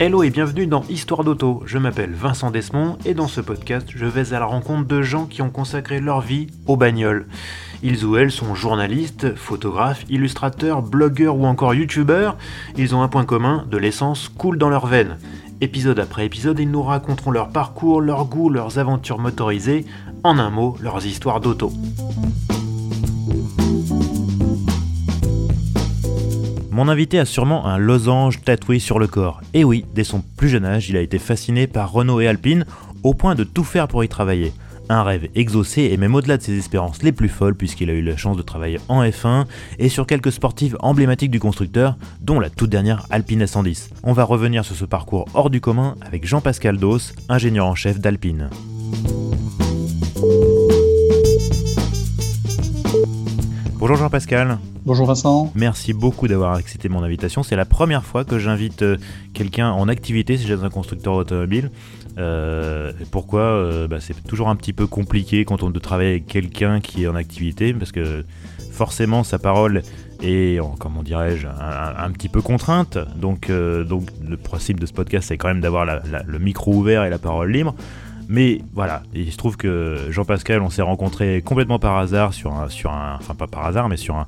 Hello et bienvenue dans Histoire d'auto. Je m'appelle Vincent Desmond et dans ce podcast, je vais à la rencontre de gens qui ont consacré leur vie aux bagnoles. Ils ou elles sont journalistes, photographes, illustrateurs, blogueurs ou encore youtubeurs. Ils ont un point commun, de l'essence coule dans leurs veines. Épisode après épisode, ils nous raconteront leur parcours, leurs goûts, leurs aventures motorisées, en un mot, leurs histoires d'auto. Mon invité a sûrement un losange tatoué sur le corps. Et oui, dès son plus jeune âge, il a été fasciné par Renault et Alpine, au point de tout faire pour y travailler. Un rêve exaucé et même au-delà de ses espérances les plus folles puisqu'il a eu la chance de travailler en F1 et sur quelques sportives emblématiques du constructeur, dont la toute dernière Alpine S110. On va revenir sur ce parcours hors du commun avec Jean-Pascal Dos, ingénieur en chef d'Alpine. Bonjour Jean-Pascal. Bonjour Vincent. Merci beaucoup d'avoir accepté mon invitation. C'est la première fois que j'invite euh, quelqu'un en activité chez un constructeur automobile. Euh, pourquoi euh, bah, C'est toujours un petit peu compliqué quand on doit travailler avec quelqu'un qui est en activité parce que forcément sa parole est, comment dirais-je, un, petit peu contrainte. Donc, donc le principe de ce podcast, c'est quand même d'avoir le micro ouvert et la parole libre. Mais voilà, il se trouve que Jean-Pascal, on s'est rencontré complètement par hasard sur un, sur un, enfin pas par hasard, mais sur un,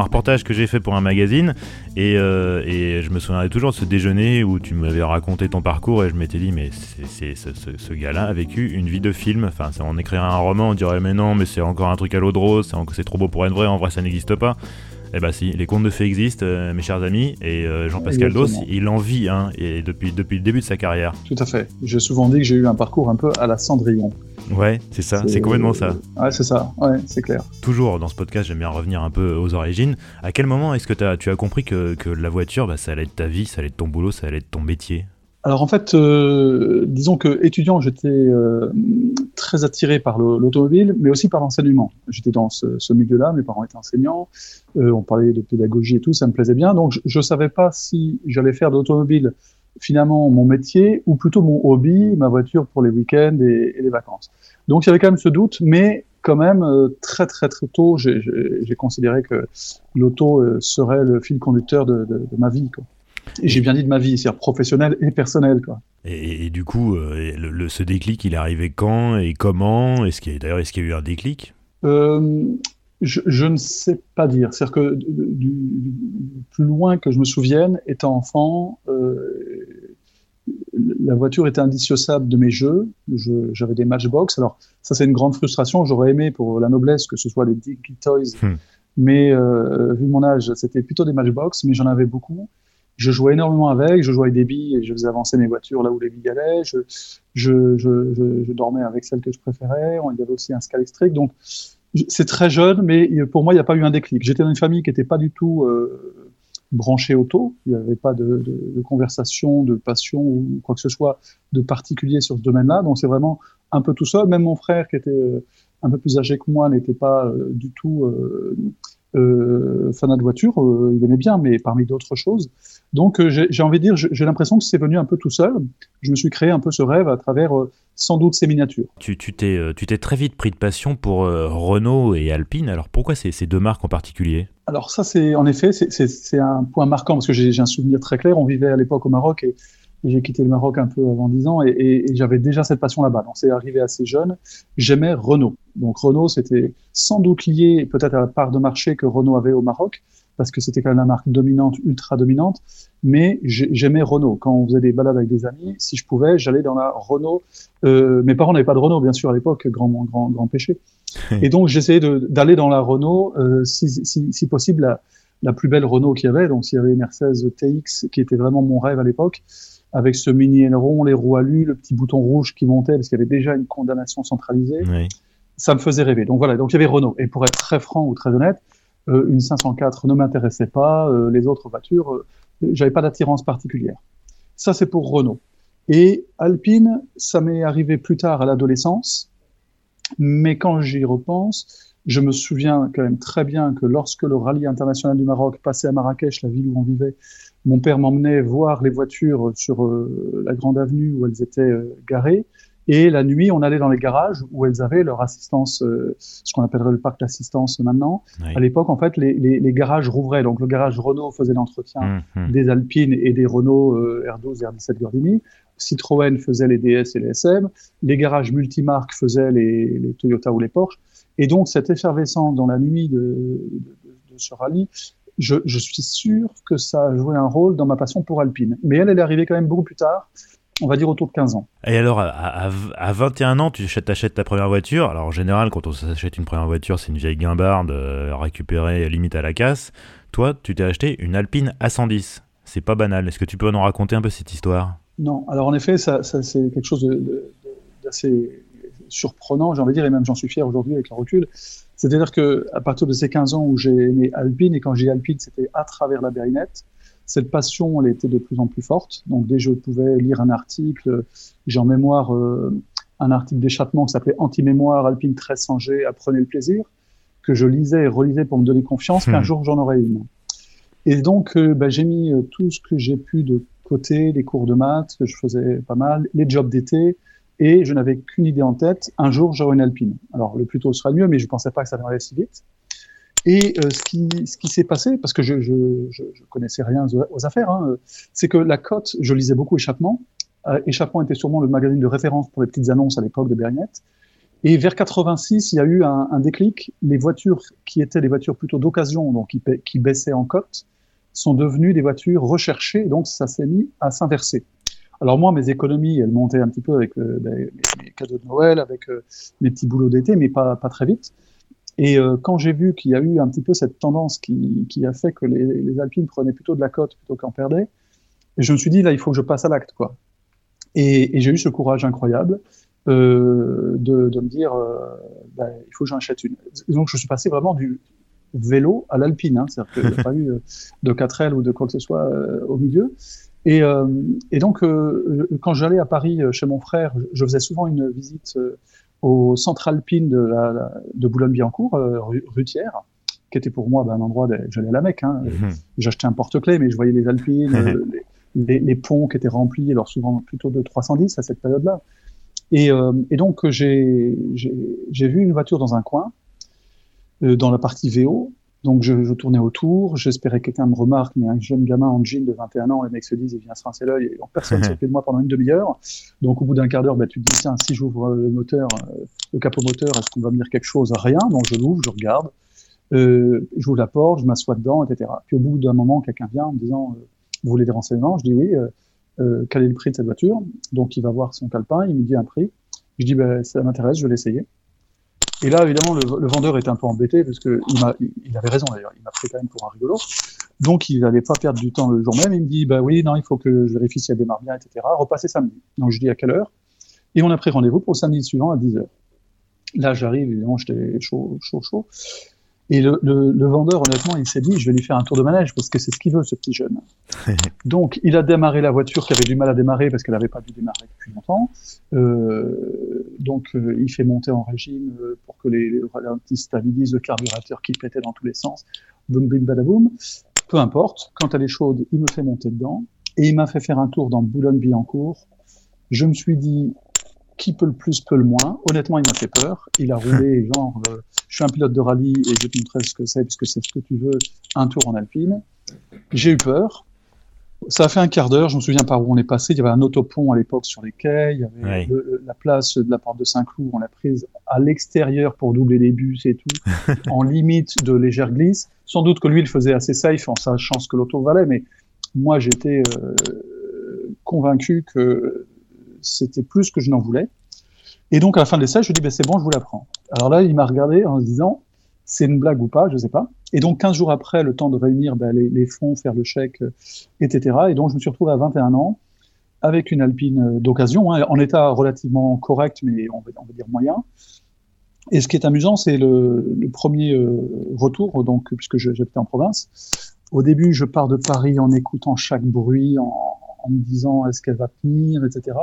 reportage que j'ai fait pour un magazine. Et, euh, et je me souviendrai toujours de ce déjeuner où tu m'avais raconté ton parcours et je m'étais dit, mais c'est, ce, ce, gars-là a vécu une vie de film. Enfin, on écrirait un roman, on dirait, mais non, mais c'est encore un truc à l'eau de rose, c'est trop beau pour être vrai, en vrai ça n'existe pas. Eh bien si, les contes de fées existent, euh, mes chers amis, et euh, Jean-Pascal Dos, il en vit, hein, et depuis, depuis le début de sa carrière. Tout à fait. J'ai souvent dit que j'ai eu un parcours un peu à la Cendrillon. Ouais, c'est ça, c'est complètement ça. Ouais, c'est ça, ouais, c'est clair. Toujours dans ce podcast, j'aime bien revenir un peu aux origines. À quel moment est-ce que as, tu as compris que, que la voiture, bah, ça allait être ta vie, ça allait être ton boulot, ça allait être ton métier? Alors en fait, euh, disons que étudiant, j'étais euh, très attiré par l'automobile, mais aussi par l'enseignement. J'étais dans ce, milieu-là, mes parents étaient enseignants, euh, on parlait de pédagogie et tout, ça me plaisait bien. Donc je ne savais pas si j'allais faire de l'automobile finalement mon métier ou plutôt mon hobby, ma voiture pour les week-ends et, les vacances. Donc il y avait quand même ce doute, mais quand même très très très tôt, j'ai considéré que l'auto serait le fil conducteur de, de, de ma vie. Quoi. J'ai bien dit de ma vie, c'est-à-dire professionnelle et personnelle. Quoi. Et, du coup, euh, le, ce déclic, il est arrivé quand et comment? Est-ce qu'il D'ailleurs, est-ce qu'il y a eu un déclic? Euh, je, ne sais pas dire. C'est-à-dire que du, plus loin que je me souvienne, étant enfant, euh, la voiture était indissociable de mes jeux. J'avais des Matchbox. Alors, ça, c'est une grande frustration. J'aurais aimé pour la noblesse que ce soit des Dicky Toys. Hmm. Mais vu mon âge, c'était plutôt des Matchbox, mais j'en avais beaucoup je jouais énormément avec, je jouais avec des billes et je faisais avancer mes voitures là où les billes allaient. Je, je, je, je, dormais avec celle que je préférais. Il y avait aussi un Scalextric. Donc, c'est très jeune, mais pour moi, il n'y a pas eu un déclic. J'étais dans une famille qui n'était pas du tout euh, branchée auto. Il n'y avait pas de, de, de, conversation, de passion ou quoi que ce soit de particulier sur ce domaine-là. Donc, c'est vraiment un peu tout seul. Même mon frère, qui était euh, un peu plus âgé que moi, n'était pas euh, du tout euh, euh, fanat de voiture, euh, il aimait bien, mais parmi d'autres choses. Donc euh, j'ai envie de dire, j'ai l'impression que c'est venu un peu tout seul. Je me suis créé un peu ce rêve à travers sans doute ces miniatures. Tu t'es tu t'es très vite pris de passion pour Renault et Alpine. Alors pourquoi ces, ces deux marques en particulier? Alors ça c'est en effet c'est un point marquant parce que j'ai un souvenir très clair. On vivait à l'époque au Maroc et j'ai quitté le Maroc un peu avant 10 ans et, et, j'avais déjà cette passion là-bas. Donc c'est arrivé assez jeune. J'aimais Renault. Donc Renault, c'était sans doute lié peut-être à la part de marché que Renault avait au Maroc, parce que c'était quand même la marque dominante, ultra dominante. Mais j'aimais Renault. Quand on faisait des balades avec des amis, si je pouvais, j'allais dans la Renault. Euh, mes parents n'avaient pas de Renault, bien sûr, à l'époque, grand, grand, grand péché. et donc j'essayais d'aller dans la Renault, euh, si, si, si, possible, la, la plus belle Renault qu'il y avait. Donc s'il y avait Mercedes TX, qui était vraiment mon rêve à l'époque avec ce mini aileron, les roues alu, le petit bouton rouge qui montait parce qu'il y avait déjà une condamnation centralisée. Ça me faisait rêver. Donc voilà, donc il y avait Renault. Et pour être très franc ou très honnête, euh, une 504 ne m'intéressait pas. Euh, les autres voitures, euh, j'avais pas d'attirance particulière. Ça c'est pour Renault. Et Alpine, ça m'est arrivé plus tard à l'adolescence. Mais quand j'y repense, je me souviens quand même très bien que lorsque le rallye international du Maroc passait à Marrakech, la ville où on vivait, mon père m'emmenait voir les voitures sur euh, la grande avenue où elles étaient euh, garées. Et la nuit, on allait dans les garages où elles avaient leur assistance, euh, ce qu'on appellerait le parc d'assistance maintenant. À l'époque, en fait, les, les, les, garages rouvraient. Donc, le garage Renault faisait l'entretien mmh. des Alpines et des Renault euh, R12 et R17 Gordini. Citroën faisait les DS et les SM. Les garages multimarques faisaient les, les Toyota ou les Porsche. Et donc, cette effervescence dans la nuit de, de, de ce rallye, je, je, suis sûr que ça a joué un rôle dans ma passion pour Alpine. Mais elle, elle est arrivée quand même beaucoup plus tard on va dire autour de 15 ans. Et alors, à, 21 ans, tu achètes, ta première voiture. Alors, en général, quand on s'achète une première voiture, c'est une vieille guimbarde euh, récupérée limite à la casse. Toi, tu t'es acheté une Alpine A110. C'est pas banal. Est-ce que tu peux nous raconter un peu cette histoire? Non. Alors, en effet, ça, c'est quelque chose d'assez surprenant, j'ai envie de dire, et même j'en suis fier aujourd'hui avec le recul. C'est-à-dire que à partir de ces 15 ans où j'ai aimé Alpine, et quand j'ai Alpine, c'était à travers la Berlinette, cette passion, elle était de plus en plus forte. Donc dès que je pouvais lire un article, j'ai en mémoire euh, un article d'échappement qui s'appelait Anti-mémoire Alpine 1300G, apprenez le plaisir, que je lisais et relisais pour me donner confiance qu'un hmm. jour j'en aurais une. Et donc euh, bah, j'ai mis euh, tout ce que j'ai pu de côté, les cours de maths que je faisais pas mal, les jobs d'été, et je n'avais qu'une idée en tête, un jour j'aurai une Alpine. Alors le plus tôt sera le mieux, mais je pensais pas que ça viendrait si vite. Et euh, ce qui, ce qui s'est passé, parce que je, je, je, connaissais rien aux, affaires, hein, c'est que la cote, je lisais beaucoup Échappement. Euh, Échappement était sûrement le magazine de référence pour les petites annonces à l'époque de Berniette. Et vers 86, il y a eu un, un, déclic. Les voitures qui étaient des voitures plutôt d'occasion, donc qui, baissaient en cote, sont devenues des voitures recherchées. donc ça s'est mis à s'inverser. Alors moi, mes économies, elles montaient un petit peu avec euh, ben, mes, cadeaux de Noël, avec euh, mes petits boulots d'été, mais pas, pas très vite. Et euh, quand j'ai vu qu'il y a eu un petit peu cette tendance qui, qui a fait que les, Alpines prenaient plutôt de la cote plutôt qu'en perdaient, je me suis dit là il faut que je passe à l'acte quoi. Et, j'ai eu ce courage incroyable de, de, me dire bah, il faut que j'en achète une. Donc je suis passé vraiment du vélo à l'Alpine, hein, c'est-à-dire qu'il n'y a pas eu de 4L ou de quoi que ce soit au milieu. Et, euh, et donc quand j'allais à Paris chez mon frère, je faisais souvent une visite au centre alpine de, la, de Boulogne-Billancourt, euh, Rutière, qui était pour moi ben, un endroit, j'allais à la Mecque, hein, mhm. j'achetais un porte-clés, mais je voyais les Alpines, euh, les, les, ponts qui étaient remplis, alors souvent plutôt de 310 à cette période-là. Et, euh, et donc j'ai, j'ai, vu une voiture dans un coin, euh, dans la partie VO, donc je, je tournais autour, j'espérais que quelqu'un me remarque, mais un jeune gamin en jean de 21 ans, les mecs se disent, il vient se rincer l'œil, et personne ne s'occupe de moi pendant une demi-heure. Donc au bout d'un quart d'heure, bah, tu te dis, tiens, si j'ouvre le moteur, euh, le capot moteur, est-ce qu'on va me dire quelque chose? Rien, donc je l'ouvre, je regarde, euh, j'ouvre la porte, je m'assois dedans, etc. Puis au bout d'un moment, quelqu'un vient en me disant, euh, vous voulez des renseignements? Je dis oui, euh, euh, quel est le prix de cette voiture? Donc il va voir son calepin, il me dit un prix. Je dis, bah, ça m'intéresse, je vais l'essayer. Et là, évidemment, le, vendeur était un peu embêté parce que il, avait raison d'ailleurs. Il m'a pris quand même pour un rigolo. Donc, il n'allait pas perdre du temps le jour même. Il me dit, bah oui, non, il faut que je vérifie si elle démarre bien, etc. Repasser samedi. Donc, je dis à quelle heure? Et on a pris rendez-vous pour samedi suivant à 10 heures. Là, j'arrive, évidemment, j'étais chaud, chaud, chaud. Et le, le, le, vendeur, honnêtement, il s'est dit, je vais lui faire un tour de manège parce que c'est ce qu'il veut, ce petit jeune. Donc, il a démarré la voiture qui avait du mal à démarrer parce qu'elle n'avait pas dû démarrer depuis longtemps. Euh, donc, euh, il fait monter en régime euh, pour que les, les ralentis stabilisent le carburateur qui pétait dans tous les sens. Boum, bim, badaboum. Peu importe. Quand elle est chaude, il me fait monter dedans. Et il m'a fait faire un tour dans Boulogne-Billancourt. Je me suis dit, qui peut le plus, peut le moins. Honnêtement, il m'a fait peur. Il a roulé genre, euh, je suis un pilote de rallye et je te montrerai ce que c'est, puisque c'est ce que tu veux, un tour en Alpine. J'ai eu peur. Ça a fait un quart d'heure, je me souviens par où on est passé. Il y avait un autopont à l'époque sur les quais, il y avait la place de la porte de Saint-Cloud, on l'a prise à l'extérieur pour doubler les bus et tout, en limite de légère glisse. Sans doute que lui, il faisait assez safe en sachant ce que l'auto valait, mais moi, j'étais euh, convaincu que c'était plus que je n'en voulais. Et donc, à la fin de l'essai, je lui dis, ben, c'est bon, je vous la prends. Alors là, il m'a regardé en se disant, c'est une blague ou pas, je sais pas. Et donc, 15 jours après, le temps de réunir ben, les, fonds, faire le chèque, etc. Et donc, je me suis retrouvé à 21 ans avec une Alpine d'occasion, hein, en état relativement correct, mais on va, dire moyen. Et ce qui est amusant, c'est le, premier euh, retour, donc puisque j'habitais en province. Au début, je pars de Paris en écoutant chaque bruit, en me disant est-ce qu'elle va tenir, etc.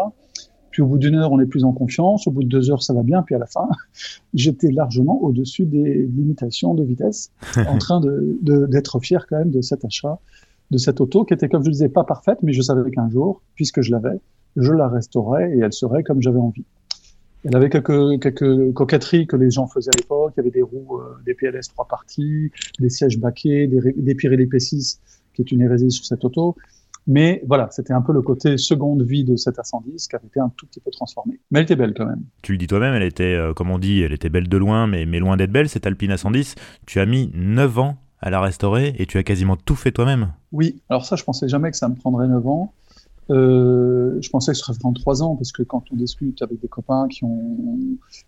Puis au bout d'une heure, on est plus en confiance. Au bout de deux heures, ça va bien. Puis à la fin, j'étais largement au-dessus des limitations de vitesse, en train de, d'être fier quand même de cet achat, de cette auto qui était, comme je le disais, pas parfaite, mais je savais qu'un jour, puisque je l'avais, je la restaurais et elle serait comme j'avais envie. Elle avait quelques, quelques coquetteries que les gens faisaient à l'époque. Il y avait des roues, euh, des PLS trois parties, des sièges baquets, des, des Pirelli P6, qui est une hérésie sur cette auto. Mais voilà, c'était un peu le côté seconde vie de cette A110 qui avait été un tout petit peu transformée. Mais elle était belle quand même. Tu le dis toi-même, elle était, euh, comme on dit, elle était belle de loin, mais, mais loin d'être belle, cette Alpine A110. Tu as mis 9 ans à la restaurer et tu as quasiment tout fait toi-même. Oui, alors ça, je pensais jamais que ça me prendrait 9 ans. Euh, je pensais que ce serait vraiment 3 ans, parce que quand on discute avec des copains qui ont,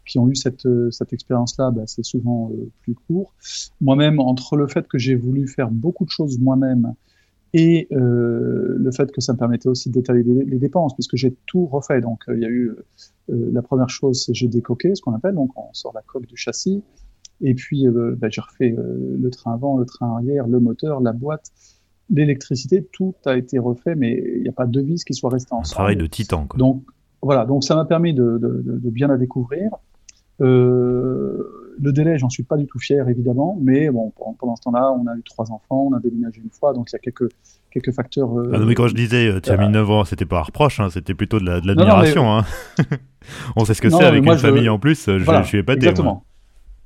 qui ont eu cette, cette expérience-là, bah, c'est souvent euh, plus court. Moi-même, entre le fait que j'ai voulu faire beaucoup de choses moi-même et euh, le fait que ça me permettait aussi d'étaler les, dépenses, puisque j'ai tout refait. Donc, il y a eu la première chose, c'est j'ai décoqué, ce qu'on appelle, donc on sort la coque du châssis, et puis bah, j'ai refait le train avant, le train arrière, le moteur, la boîte, l'électricité, tout a été refait, mais il n'y a pas de vis qui soit resté ensemble. Un travail de titan. Quoi. Donc voilà, donc ça m'a permis de, de, de, bien la découvrir. Euh, le délai, j'en suis pas du tout fier évidemment, mais bon, pendant, ce temps-là, on a eu trois enfants, on a déménagé une fois, donc il y a quelques quelques facteurs. Euh, ah non, mais quand je disais euh, tu as mis 9 ans, c'était pas un reproche, hein, c'était plutôt de l'admiration. Hein. on sait ce que c'est avec une famille en plus. Je, je suis épaté. Exactement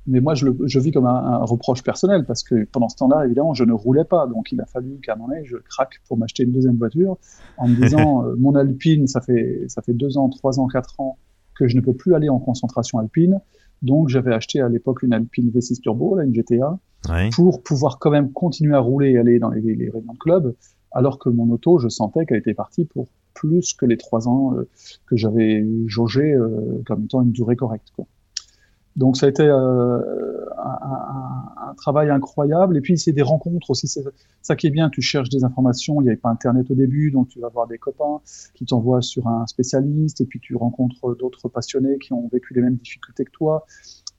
mais moi, je, le, je vis comme un, un, reproche personnel parce que pendant ce temps-là, évidemment, je ne roulais pas. Donc, il a fallu qu'à un moment donné, je craque pour m'acheter une deuxième voiture en me disant, euh, mon Alpine, ça fait, ça fait deux ans, trois ans, quatre ans que je ne peux plus aller en concentration alpine. Donc, j'avais acheté à l'époque une Alpine V6 Turbo, là, une GTA, pour pouvoir quand même continuer à rouler et aller dans les, les réunions de club, alors que mon auto, je sentais qu'elle était partie pour plus que les trois ans euh, que j'avais jaugé euh, comme étant une durée correcte. Quoi. Donc ça a été euh, un, un, travail incroyable. Et puis c'est des rencontres aussi. C'est ça qui est bien. Tu cherches des informations. Il n'y avait pas Internet au début, donc tu vas voir des copains qui t'envoient sur un spécialiste. Et puis tu rencontres d'autres passionnés qui ont vécu les mêmes difficultés que toi.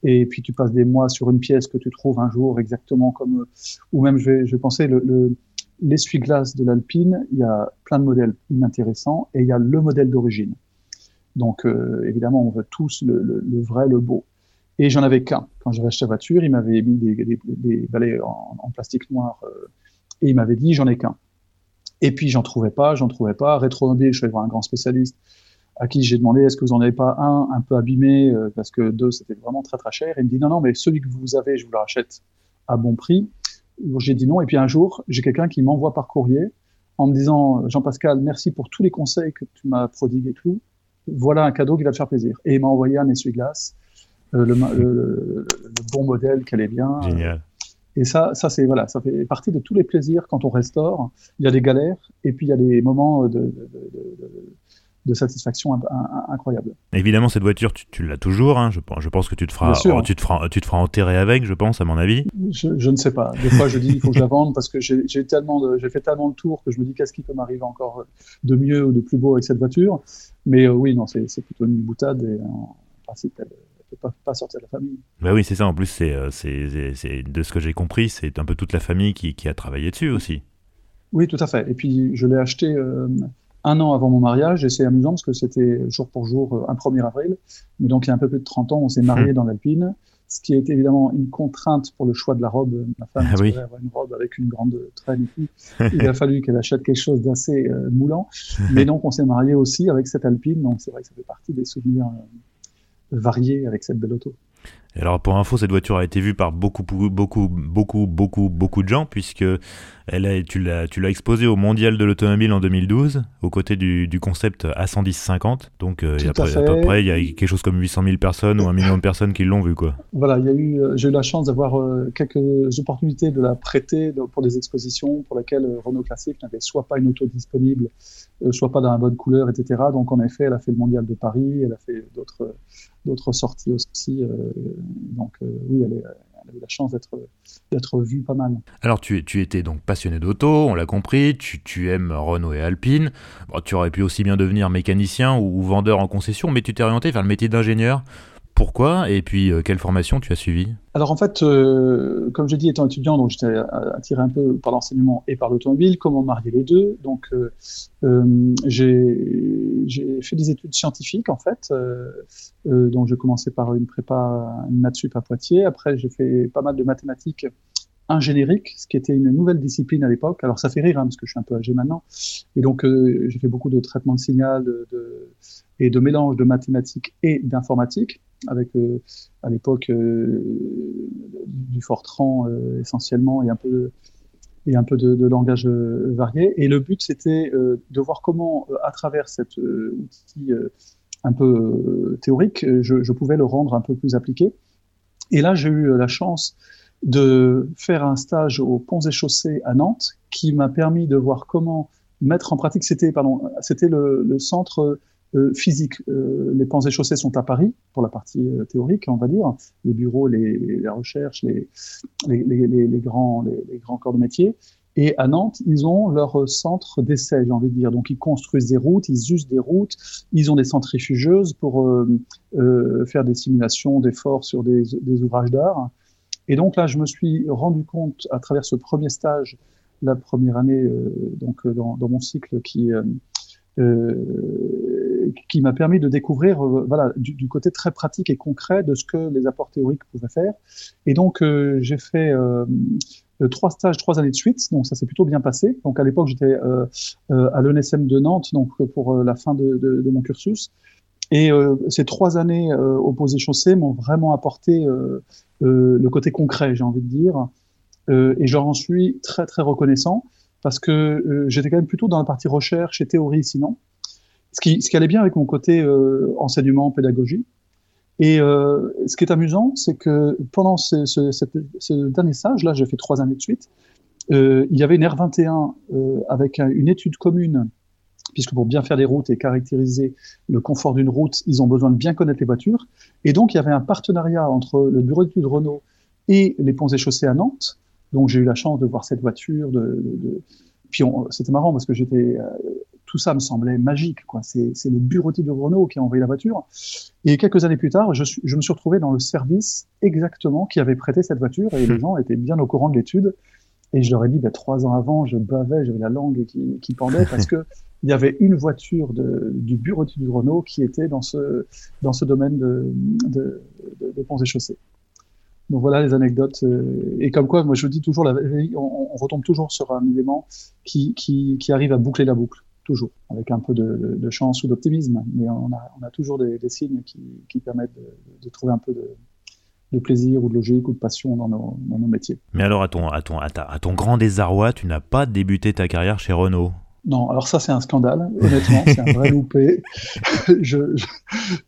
Et puis tu passes des mois sur une pièce que tu trouves un jour exactement comme. Ou même je vais, je vais penser le, le l'essuie-glace de l'Alpine. Il y a plein de modèles inintéressants et il y a le modèle d'origine. Donc euh, évidemment, on veut tous le, le, le vrai, le beau. Et j'en avais qu'un. Quand j'avais acheté la voiture, il m'avait mis des, des, balais en, plastique noir euh, et il m'avait dit j'en ai qu'un. Et puis j'en trouvais pas, j'en trouvais pas. Rétromobile, je suis allé voir un grand spécialiste à qui j'ai demandé est-ce que vous en avez pas un un peu abîmé euh, parce que deux c'était vraiment très très cher. Et il me dit non non mais celui que vous avez je vous le rachète à bon prix. J'ai dit non et puis un jour j'ai quelqu'un qui m'envoie par courrier en me disant Jean-Pascal merci pour tous les conseils que tu m'as prodigués tout. Voilà un cadeau qui va te faire plaisir. Et il m'a envoyé un essuie-glace euh, le, le, bon modèle qu'elle est bien. Génial. Et ça, ça c'est voilà, ça fait partie de tous les plaisirs quand on restaure. Il y a des galères et puis il y a des moments de, de, de, de satisfaction incroyable. Évidemment, cette voiture, tu, tu l'as toujours. Hein. Je, je, pense que tu te, feras, tu, te feras, tu te feras enterrer avec, je pense, à mon avis. Je, je ne sais pas. Des fois, je dis il faut que je la vende parce que j'ai tellement, j'ai fait tellement de tours que je me dis qu'est-ce qui peut m'arriver encore de mieux ou de plus beau avec cette voiture? Mais euh, oui, non, c'est plutôt une boutade et en principe, elle, pas, pas, sortir de la famille. Bah oui, c'est ça. En plus, c'est, euh, c'est, de ce que j'ai compris, c'est un peu toute la famille qui, qui, a travaillé dessus aussi. Oui, tout à fait. Et puis, je l'ai acheté euh, un an avant mon mariage et c'est amusant parce que c'était jour pour jour euh, un 1er avril. Mais donc, il y a un peu plus de 30 ans, on s'est marié mmh. dans l'Alpine. Ce qui est évidemment une contrainte pour le choix de la robe. Ma femme ah oui. avoir une robe avec une grande traîne et tout. Il a fallu qu'elle achète quelque chose d'assez euh, moulant. Mais donc, on s'est marié aussi avec cette Alpine. Donc, c'est vrai que ça fait partie des souvenirs varié avec cette belle auto. Alors pour info, cette voiture a été vue par beaucoup, beaucoup, beaucoup, beaucoup, beaucoup de gens puisque elle a, tu l'as, tu l'as exposée au Mondial de l'automobile en 2012 aux côtés du, du concept A110-50. Donc euh, à, peu, à, peu près, il y a quelque chose comme 800 000 personnes ou un million de personnes qui l'ont vue quoi. Voilà, eu, euh, j'ai eu la chance d'avoir euh, quelques opportunités de la prêter pour des expositions pour lesquelles Renault Classique n'avait soit pas une auto disponible, soit pas dans la bonne couleur, etc. Donc en effet, elle a fait le Mondial de Paris, elle a fait d'autres d'autres sorties aussi. Euh, donc euh, oui, elle, a eu la chance d'être vue pas mal. Alors tu, étais donc passionné d'auto, on l'a compris, tu, aimes Renault et Alpine. Tu aurais pu aussi bien devenir mécanicien ou, ou vendeur en concession, mais tu t'es orienté vers le métier d'ingénieur. Pourquoi Et puis, euh, quelle formation tu as suivi Alors, en fait, euh, comme je dis, étant étudiant, donc j'étais attiré un peu par l'enseignement et par l'automobile. Comment marier les deux Donc, euh, j'ai fait des études scientifiques, en fait. Donc, j'ai commencé par une prépa, une maths sup à Poitiers. Après, j'ai fait pas mal de mathématiques un générique, ce qui était une nouvelle discipline à l'époque. Alors ça fait rire, hein, parce que je suis un peu âgé maintenant. Et donc euh, j'ai fait beaucoup de traitement de signal et de mélange de mathématiques et d'informatique, avec euh, à l'époque euh, du Fortran essentiellement et un peu de, et un peu de, langage varié. Et le but c'était de voir comment, à travers cet outil un peu théorique, je, pouvais le rendre un peu plus appliqué. Et là, j'ai eu la chance de faire un stage aux Ponts et Chaussées à Nantes, qui m'a permis de voir comment mettre en pratique. C'était pardon, c'était le, le, centre euh, physique. Euh, les Ponts et Chaussées sont à Paris pour la partie euh, théorique, on va dire, les bureaux, les, les recherches, les, les, les grands, les, grands corps de métier. Et à Nantes, ils ont leur centre d'essai, j'ai envie de dire. Donc, ils construisent des routes, ils usent des routes, ils ont des centrifugeuses pour euh, euh, faire des simulations d'efforts sur des, des ouvrages d'art. Et donc là, je me suis rendu compte à travers ce premier stage, la première année, euh, donc euh, dans, mon cycle, qui euh, qui m'a permis de découvrir, voilà, du, côté très pratique et concret de ce que les apports théoriques pouvaient faire. Et donc j'ai fait trois stages, trois années de suite, donc ça s'est plutôt bien passé. Donc à l'époque, j'étais à l'ENSM de Nantes, donc pour la fin de, de, mon cursus. Et euh, ces trois années opposées chaussées m'ont vraiment apporté euh, le côté concret, j'ai envie de dire. Euh, et j'en suis très très reconnaissant parce que euh, j'étais quand même plutôt dans la partie recherche et théorie sinon. Ce qui, ce qui allait bien avec mon côté enseignement, pédagogie. Et euh, ce qui est amusant, c'est que pendant ce, ce, ce dernier stage, là, j'ai fait trois années de suite, euh, il y avait une R21 euh, avec une étude commune, puisque pour bien faire des routes et caractériser le confort d'une route, ils ont besoin de bien connaître les voitures. Et donc, il y avait un partenariat entre le bureau d'études Renault et les ponts et chaussées à Nantes. Donc, j'ai eu la chance de voir cette voiture. De, de, de... Puis, c'était marrant parce que j'étais, euh, tout ça me semblait magique. Quoi. C'est, c'est le bureau d'études Renault qui a envoyé la voiture. Et quelques années plus tard, je, suis, je me suis retrouvé dans le service exactement qui avait prêté cette voiture et les gens étaient bien au courant de l'étude. Et je leur ai dit, bah, trois ans avant, je bavais, j'avais la langue qui, qui pendait parce que il y avait une voiture de, du bureau du Renault qui était dans ce, dans ce domaine de, de, de, de ponts et chaussées. Donc voilà les anecdotes. Euh, et comme quoi, moi je dis toujours, la, on, on retombe toujours sur un élément qui, qui, qui, arrive à boucler la boucle, toujours, avec un peu de, de chance ou d'optimisme. Mais on a, on a toujours des, des signes qui, qui permettent de, de, trouver un peu de, de plaisir ou de logique ou de passion dans nos, dans nos métiers. Mais alors, à ton, à, ton, à, ta, à ton grand désarroi, tu n'as pas débuté ta carrière chez Renault? Non, alors ça c'est un scandale, honnêtement, c'est un vrai loupé. je,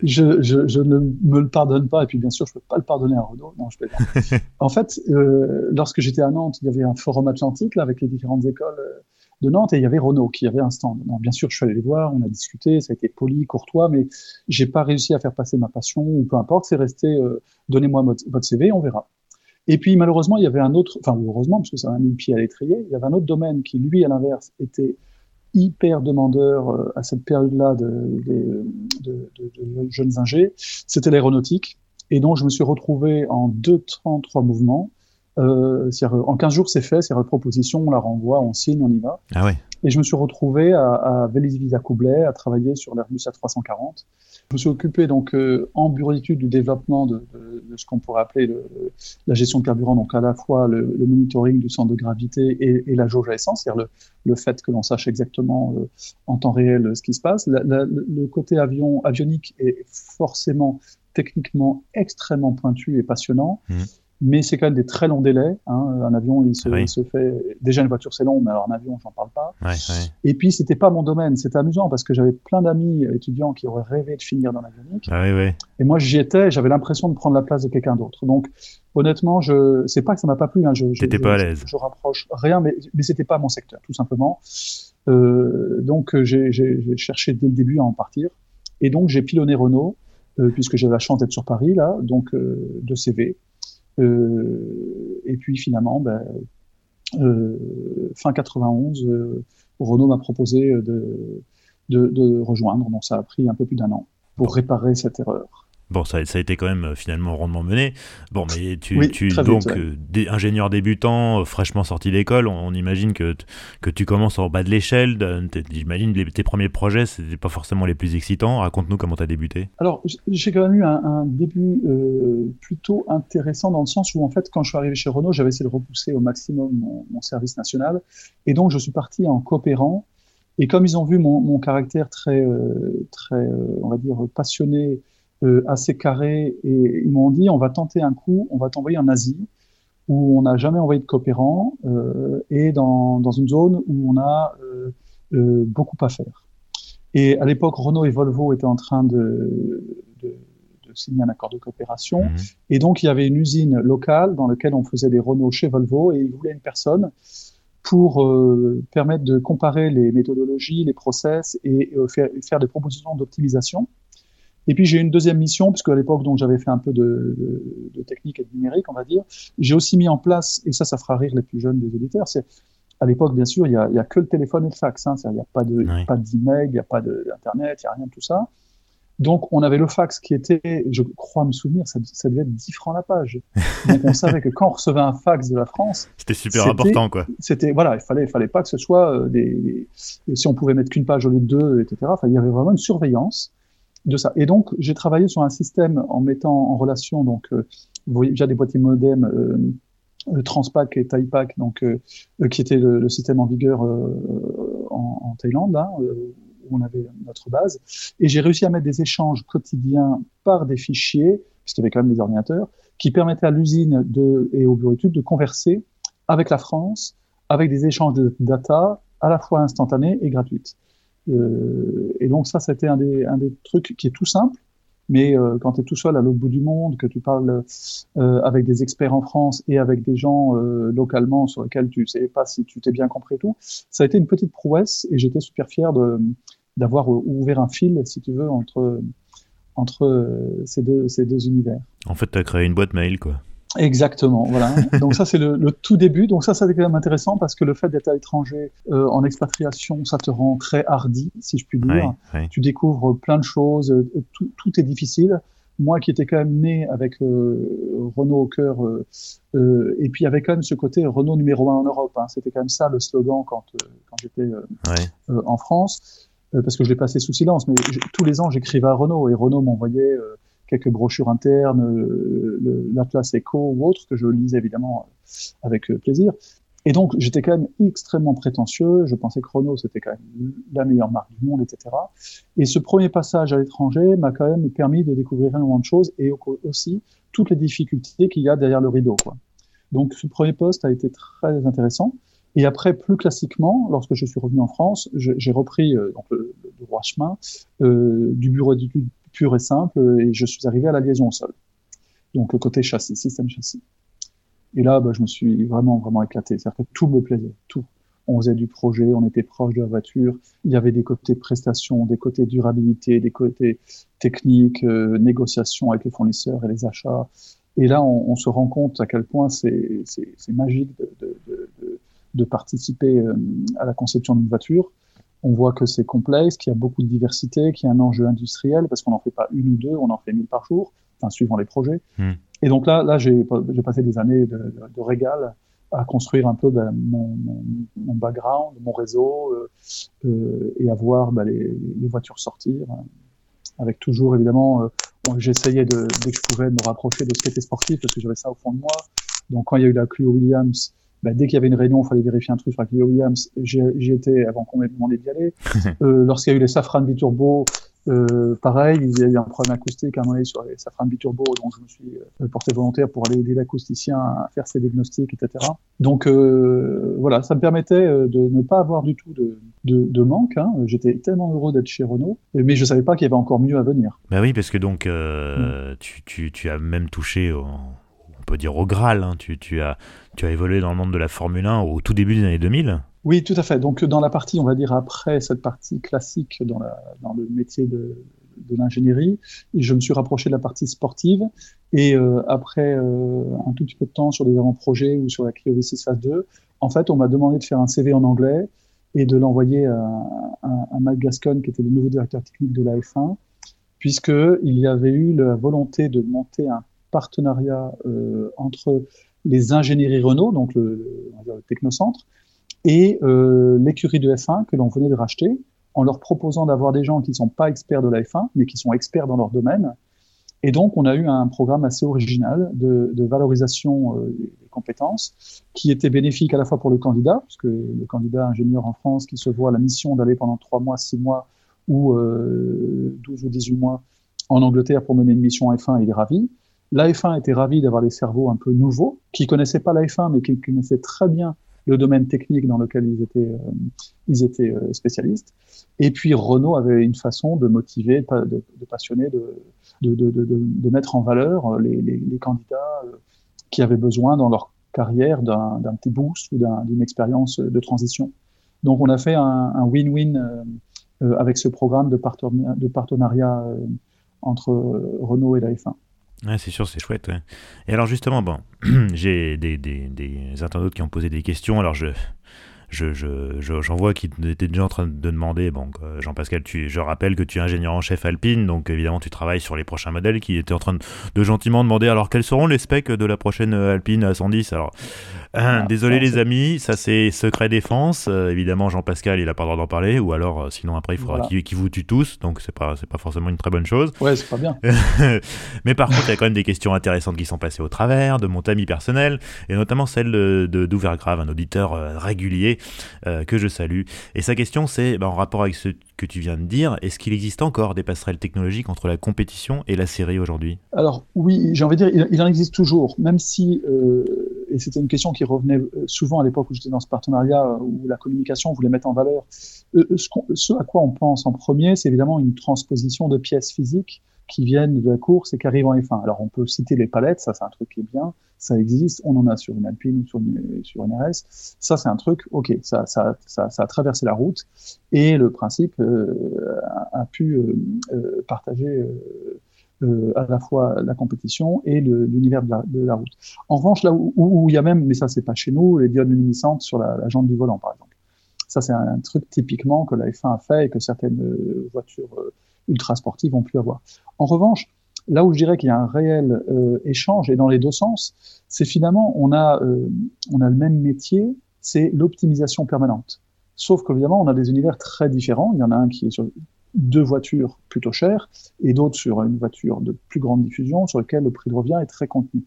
je, je, je, ne me le pardonne pas, et puis bien sûr je peux pas le pardonner à Renault. Non, je peux pas. en fait, euh, lorsque j'étais à Nantes, il y avait un forum atlantique là, avec les différentes écoles euh, de Nantes, et il y avait Renault qui avait un stand. Bien sûr, je suis allé les voir, on a discuté, ça a été poli, courtois, mais j'ai pas réussi à faire passer ma passion, ou peu importe, c'est resté, euh, donnez-moi votre CV, on verra. Et puis malheureusement, il y avait un autre, enfin heureusement, parce que ça m'a mis le pied à l'étrier, il y avait un autre domaine qui, lui, à l'inverse, était hyper demandeur euh, à cette période-là de, de, de, de, jeunes ingés, c'était l'aéronautique. Et donc, je me suis retrouvé en deux temps, trois mouvements. Euh, en 15 jours, c'est fait, c'est la proposition, on la renvoie, on signe, on y va. Ah ouais. Et je me suis retrouvé à, à Vélizy-Villacoublay à travailler sur l'Airbus A340. Je me suis occupé donc euh, en bureau d'études du développement de, de, de ce qu'on pourrait appeler le, la gestion de carburant, donc à la fois le, le monitoring du centre de gravité et, et la jauge à essence, c'est-à-dire le, le, fait que l'on sache exactement euh, en temps réel ce qui se passe. La, la, le côté avion avionique est forcément techniquement extrêmement pointu et passionnant. Mmh mais c'est quand même des très longs délais. Hein. Un avion, il se, oui. il se, fait. Déjà, une voiture, c'est long, mais alors un avion, j'en parle pas. Et puis, c'était pas mon domaine. C'était amusant parce que j'avais plein d'amis étudiants qui auraient rêvé de finir dans l'avionique. Ah, oui, et moi, j'y étais. J'avais l'impression de prendre la place de quelqu'un d'autre. Donc, honnêtement, je c'est pas que ça m'a pas plu. Hein. Je, T'étais pas à l'aise. Je, je, rapproche rien, mais mais c'était pas mon secteur, tout simplement. Euh, donc, j'ai cherché dès le début à en partir. Et donc, j'ai pilonné Renault. Euh, puisque j'avais la chance d'être sur Paris là, donc euh, de CV, et puis finalement, ben, euh, fin 91, euh, Renault m'a proposé de, de, de, rejoindre. Donc ça a pris un peu plus d'un an pour réparer cette erreur. Bon, ça, ça, a été quand même euh, finalement rondement mené. Bon, mais tu, tu donc euh, ingénieur débutant, euh, fraîchement sorti d'école, on, imagine que, que tu commences en bas de l'échelle. J'imagine tes premiers projets, c'était pas forcément les plus excitants. Raconte-nous comment tu as débuté. Alors, j'ai quand même eu un, début plutôt intéressant dans le sens où, en fait, quand je suis arrivé chez Renault, j'avais essayé de repousser au maximum mon, mon, service national. Et donc, je suis parti en coopérant. Et comme ils ont vu mon, mon caractère très, très on va dire, passionné, euh, assez carré et ils m'ont dit on va tenter un coup, on va t'envoyer en Asie où on n'a jamais envoyé de coopérants euh, et dans, dans, une zone où on a euh, euh, beaucoup à faire. Et à l'époque, Renault et Volvo étaient en train de, de, de signer un accord de coopération. Mmh. Et donc, il y avait une usine locale dans laquelle on faisait des Renault chez Volvo et ils voulaient une personne pour euh, permettre de comparer les méthodologies, les process et faire, faire des propositions d'optimisation. Et puis j'ai une deuxième mission, puisque à l'époque donc j'avais fait un peu de, de, de, technique et de numérique, on va dire. J'ai aussi mis en place, et ça, ça fera rire les plus jeunes des auditeurs, c'est à l'époque, bien sûr, il y a, que le téléphone et le fax. Hein, il n'y a pas de, oui. pas d'email, il n'y a pas d'internet, il n'y a rien de tout ça. Donc on avait le fax qui était, je crois me souvenir, ça, ça devait être 10 francs la page. Donc on savait que quand on recevait un fax de la France, c'était super important quoi. C'était voilà, il fallait, il fallait pas que ce soit euh, des, des si on pouvait mettre qu'une page au lieu de deux, etc. Enfin, il y avait vraiment une surveillance de ça. Et donc, j'ai travaillé sur un système en mettant en relation, donc, euh, via des boîtiers modem, euh, euh, Transpac et Taipac, donc, euh, euh, qui était le, le, système en vigueur en, en, Thaïlande, là, où on avait notre base. Et j'ai réussi à mettre des échanges quotidiens par des fichiers, puisqu'il y avait quand même des ordinateurs, qui permettaient à l'usine et au bureau d'études de converser avec la France, avec des échanges de data à la fois instantanés et gratuites. Euh, et donc ça, c'était un des, un des trucs qui est tout simple, mais euh, quand tu es tout seul à l'autre bout du monde, que tu parles euh, avec des experts en France et avec des gens localement sur lesquels tu sais pas si tu t'es bien compris et tout, ça a été une petite prouesse et j'étais super fier d'avoir ouvert un fil, si tu veux, entre entre ces deux ces deux univers. En fait, tu as créé une boîte mail, quoi. Exactement, voilà. Donc ça c'est le, le, tout début. Donc ça, c'est quand même intéressant parce que le fait d'être à l'étranger euh, en expatriation, ça te rend très hardi, si je puis dire. Oui, oui. Tu découvres plein de choses, euh, tout, tout, est difficile. Moi qui étais quand même né avec euh, Renault au cœur, euh, euh, et puis avec quand même ce côté Renault numéro un en Europe. Hein. C'était quand même ça le slogan quand, quand j'étais oui. en France, parce que je l'ai passé sous silence. Mais tous les ans, j'écrivais à Renault et Renault m'envoyait quelques brochures internes, euh, l'Atlas Echo ou autre, que je lisais évidemment euh, avec euh, plaisir. Et donc, j'étais quand même extrêmement prétentieux. Je pensais que Renault, c'était quand même la meilleure marque du monde, etc. Et ce premier passage à l'étranger m'a quand même permis de découvrir énormément de choses et aussi toutes les difficultés qu'il y a derrière le rideau. Donc, ce premier poste a été très intéressant. Et après, plus classiquement, lorsque je suis revenu en France, j'ai repris donc, le, droit chemin du bureau d'études pur et simple, et je suis arrivé à la liaison au sol. Donc le côté châssis, système châssis. Et là, bah, je me suis vraiment, vraiment éclaté. C'est-à-dire que tout me plaisait, tout. On faisait du projet, on était proche de la voiture. Il y avait des côtés prestations, des côtés durabilité, des côtés techniques, euh, négociations avec les fournisseurs et les achats. Et là, on, se rend compte à quel point c'est magique de participer euh, à la conception d'une voiture on voit que c'est complexe, qu'il y a beaucoup de diversité, qu'il y a un enjeu industriel, parce qu'on n'en fait pas une ou deux, on en fait mille par jour, enfin, suivant les projets. Mm. Et donc là, là j'ai passé des années de, de, de, régal à construire un peu ben, mon, mon, mon, background, mon réseau, euh, euh, et à voir ben, les, les, voitures sortir, euh, avec toujours, évidemment, euh, j'essayais de, dès que je pouvais me rapprocher de ce qui était sportif, parce que j'avais ça au fond de moi. Donc quand il y a eu la Clio Williams, bah, dès qu'il y avait une réunion, il fallait vérifier un truc la Clio Williams. J'y étais avant qu'on m'ait demandé d'y aller. euh, Lorsqu'il y a eu les Safran biturbo, euh, pareil, il y a eu un problème acoustique à un moment donné sur les Safran biturbo, donc je me suis euh, porté volontaire pour aller aider l'acousticien à faire ses diagnostics, etc. Donc euh, voilà, ça me permettait euh, de ne pas avoir du tout de, de, de manque. Hein. J'étais tellement heureux d'être chez Renault, mais je savais pas qu'il y avait encore mieux à venir. Bah oui, parce que donc euh, mmh. tu, tu, tu as même touché au on peut dire au Graal. Hein. Tu, as, évolué dans le monde de la Formule 1 au tout début des années 2000. Oui, tout à fait. Donc dans la partie, on va dire après cette partie classique dans, le métier de, l'ingénierie, je me suis rapproché de la partie sportive. Et euh, après euh, un tout petit peu de temps sur des avant-projets ou sur la Clio V6 Phase 2, en fait, on m'a demandé de faire un CV en anglais et de l'envoyer à, à, Matt Gascon, qui était le nouveau directeur technique de la F1 puisqu'il y avait eu la volonté de monter un partenariat euh, entre les ingénieries Renault, donc le, technocentre, et euh, l'écurie de F1 que l'on venait de racheter, en leur proposant d'avoir des gens qui ne sont pas experts de la F1, mais qui sont experts dans leur domaine. Et donc, on a eu un programme assez original de, valorisation euh, des compétences, qui était bénéfique à la fois pour le candidat, parce que le candidat ingénieur en France qui se voit la mission d'aller pendant 3 mois, 6 mois ou euh, 12 ou 18 mois en Angleterre pour mener une mission F1, il est ravi. La F1 était ravi d'avoir des cerveaux un peu nouveaux, qui connaissaient pas la F1, mais qui connaissaient très bien le domaine technique dans lequel ils étaient, euh, ils étaient euh, spécialistes. Et puis Renault avait une façon de motiver, de, de passionner, de, de, de, de, mettre en valeur les, les, candidats euh, qui avaient besoin dans leur carrière d'un petit boost ou d'une expérience de transition. Donc on a fait un win-win avec ce programme de, partenariat, de partenariat entre Renault et la F1. Ouais, c'est sûr, c'est chouette. Et alors justement, bon, j'ai des, des, des internautes qui ont posé des questions. Alors je, je, je, j'en vois qui étaient déjà en train de demander, bon, Jean-Pascal, tu, je rappelle que tu es ingénieur en chef Alpine, donc évidemment tu travailles sur les prochains modèles, qui étaient en train de, gentiment demander, alors quels seront les specs de la prochaine Alpine à 110 Alors, ah, désolé les amis, ça c'est secret défense, euh, évidemment Jean-Pascal il a pas le droit d'en parler, ou alors euh, sinon après il faudra qu'il, vous tue tous, donc c'est pas, c'est pas forcément une très bonne chose. Ouais, c'est pas bien. Mais par contre, il y a quand même des questions intéressantes qui sont passées au travers, de mon ami personnel, et notamment celle de, de un auditeur euh, régulier euh, que je salue. Et sa question, c'est bah, en rapport avec ce que tu viens de dire, est-ce qu'il existe encore des passerelles technologiques entre la compétition et la série aujourd'hui? Alors oui, j'ai envie de dire, il, en existe toujours, même si, euh, et c'était une question qui revenait euh, souvent à l'époque où j'étais dans ce partenariat, où la communication voulait mettre en valeur. ce, à quoi on pense en premier, c'est évidemment une transposition de pièces physiques qui viennent de la course et qui arrivent en F1. Alors on peut citer les palettes, ça c'est un truc qui est bien, ça existe, on en a sur une Alpine ou sur une, sur une RS. Ça c'est un truc, ok, ça, ça, ça, a traversé la route et le principe euh, a, pu euh, euh partager à la fois la compétition et l'univers de de la, route. En revanche, là où, où, il y a même, mais ça c'est pas chez nous, les diodes luminescentes sur la, la jambe du volant par exemple. Ça c'est un, truc typiquement que la F1 a fait et que certaines voitures ultra sportives ont pu avoir. En revanche, là où je dirais qu'il y a un réel euh, échange, et dans les deux sens, c'est finalement, on a, euh, on a le même métier, c'est l'optimisation permanente. Sauf qu'évidemment, on a des univers très différents. Il y en a un qui est sur deux voitures plutôt chères, et d'autres sur une voiture de plus grande diffusion, sur lequel le prix de revient est très contenu,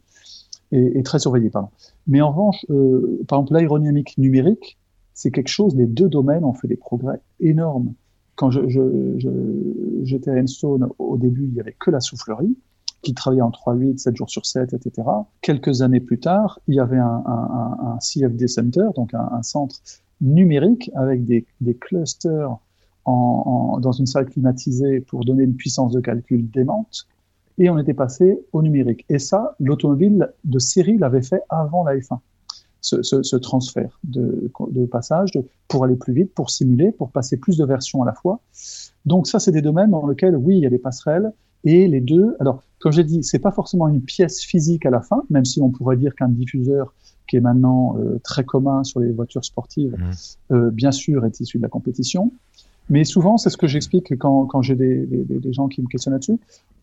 et, et très surveillé. Pardon. Mais en revanche, euh, par exemple, l'aérodynamique numérique, c'est quelque chose, les deux domaines ont fait des progrès énormes quand j'étais à Enstone, au début, il n'y avait que la soufflerie, qui travaillait en 3-8, 7 jours sur 7, etc. Quelques années plus tard, il y avait un, CFD Center, donc un, centre numérique avec des, clusters dans une salle climatisée pour donner une puissance de calcul démente. Et on était passé au numérique. Et ça, l'automobile de série l'avait fait avant la F1 ce, transfert de, passage pour aller plus vite, pour simuler, pour passer plus de versions à la fois. Donc ça, c'est des domaines dans lesquels, oui, il y a des passerelles. Et les deux, alors, comme j'ai dit, c'est pas forcément une pièce physique à la fin, même si on pourrait dire qu'un diffuseur qui est maintenant euh, très commun sur les voitures sportives, mmh. euh, bien sûr, est issu de la compétition. Mais souvent, c'est ce que j'explique quand, quand j'ai des, des, des, gens qui me questionnent là-dessus.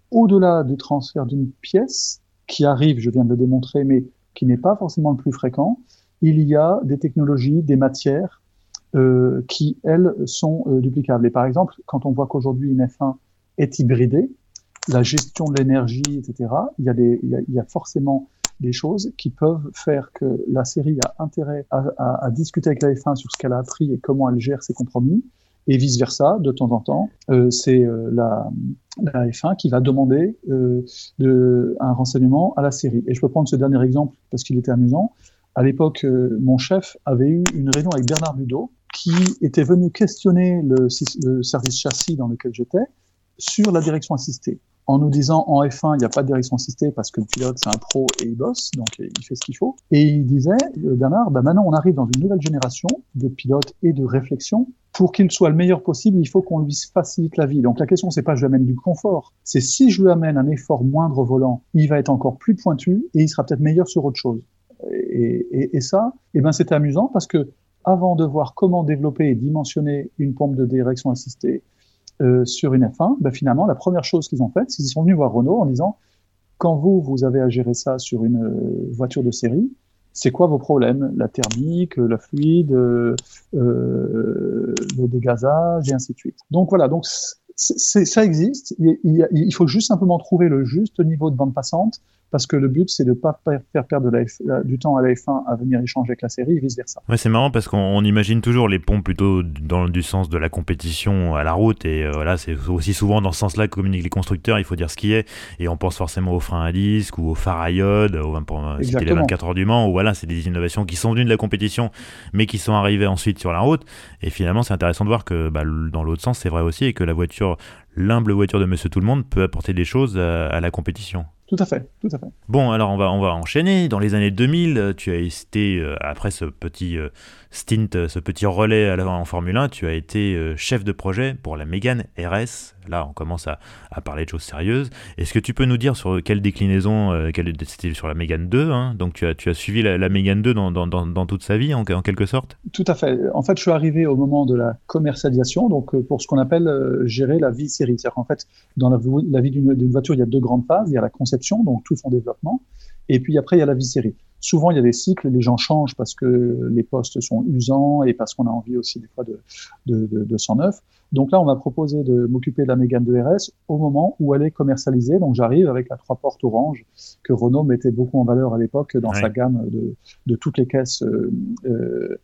Au-delà du transfert d'une pièce, qui arrive, je viens de le démontrer, mais qui n'est pas forcément le plus fréquent, il y a des technologies, des matières euh, qui, elles, sont euh, duplicables. Et par exemple, quand on voit qu'aujourd'hui une F1 est hybridée, la gestion de l'énergie, etc., il y, a forcément des choses qui peuvent faire que la série a intérêt à discuter avec la F1 sur ce qu'elle a appris et comment elle gère ses compromis, et vice-versa, de temps en temps, euh, c'est euh, la, la, F1 qui va demander euh, un renseignement à la série. Et je peux prendre ce dernier exemple parce qu'il était amusant. À l'époque, mon chef avait eu une réunion avec Bernard Ludo, qui était venu questionner le service châssis dans lequel j'étais sur la direction assistée en nous disant en F1, il n'y a pas de direction assistée parce que le pilote, c'est un pro et il bosse, donc il fait ce qu'il faut. Et il disait, Bernard, bah maintenant on arrive dans une nouvelle génération de pilotes et de réflexion pour qu'il soit le meilleur possible, il faut qu'on lui facilite la vie. Donc la question, c'est pas je lui amène du confort, c'est si je lui amène un effort moindre volant, il va être encore plus pointu et il sera peut-être meilleur sur autre chose. Et, et, et ça, eh ben c'était amusant parce que avant de voir comment développer et dimensionner une pompe de direction assistée, sur une F1, ben finalement, la première chose qu'ils ont faite, c'est qu'ils sont venus voir Renault en disant, quand vous, vous avez à gérer ça sur une voiture de série, c'est quoi vos problèmes? La thermique, la fluide, euh, le dégazage et ainsi de suite. Donc voilà, donc ça existe. Il, faut juste simplement trouver le juste niveau de bande passante parce que le but, c'est de ne pas faire perdre du temps à la F1 à venir échanger avec la série et vice-versa. Ouais, c'est marrant parce qu'on imagine toujours les ponts plutôt dans du sens de la compétition à la route, et euh, voilà, c'est aussi souvent dans ce sens-là que communiquent les constructeurs, il faut dire ce qui est, et on pense forcément aux freins à disque ou aux phares à iode, pour citer les 24 heures du Mans, où voilà, c'est des innovations qui sont venues de la compétition, mais qui sont arrivées ensuite sur la route, et finalement, c'est intéressant de voir que bah, dans l'autre sens, c'est vrai aussi, et que la voiture, l'humble voiture de Monsieur Tout le Monde peut apporter des choses à la compétition. Tout à fait, tout à fait. Bon, alors on va, on va enchaîner. Dans les années 2000, tu as été, euh, après ce petit euh, stint, euh, ce petit relais en Formule 1, tu as été chef de projet pour la Mégane RS. Là, on commence à, parler de choses sérieuses. Est-ce que tu peux nous dire sur quelle déclinaison, c'était sur la Mégane 2, hein? donc tu as, suivi la, Mégane 2 dans, toute sa vie, en, quelque sorte? Tout à fait. En fait, je suis arrivé au moment de la commercialisation, donc pour ce qu'on appelle gérer la vie série. C'est-à-dire qu'en fait, dans la, la vie d'une voiture, il y a deux grandes phases. Il y a la conception donc tout son développement. Et puis après, il y a la vie série. Souvent, il y a des cycles, les gens changent parce que les postes sont usants et parce qu'on a envie aussi des fois de, de, de, 109. Donc là, on m'a proposé de m'occuper de la Mégane de RS au moment où elle est commercialisée. Donc j'arrive avec la trois portes orange que Renault mettait beaucoup en valeur à l'époque dans sa gamme de, de, toutes les caisses euh, euh,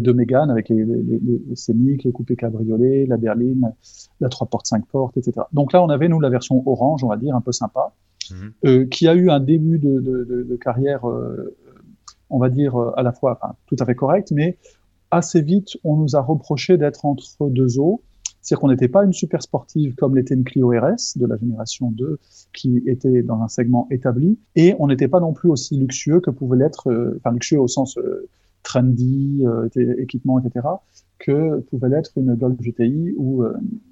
de Mégane avec les, les, les, les Scénic, les coupés cabriolets, la berline, la trois portes, cinq portes, etc. Donc là, on avait, nous, la version orange, on va dire, un peu sympa. Mhm. Euh, qui a eu un début de, de, de, carrière, euh, on va dire, euh, à la fois tout à fait correct, mais assez vite, on nous a reproché d'être entre deux eaux. C'est-à-dire qu'on n'était pas une super sportive comme l'était une Clio RS de la génération 2 qui était dans un segment établi et on n'était pas non plus aussi luxueux que pouvait l'être, enfin luxueux au sens trendy, équipement, etc., que pouvait l'être une Golf GTI ou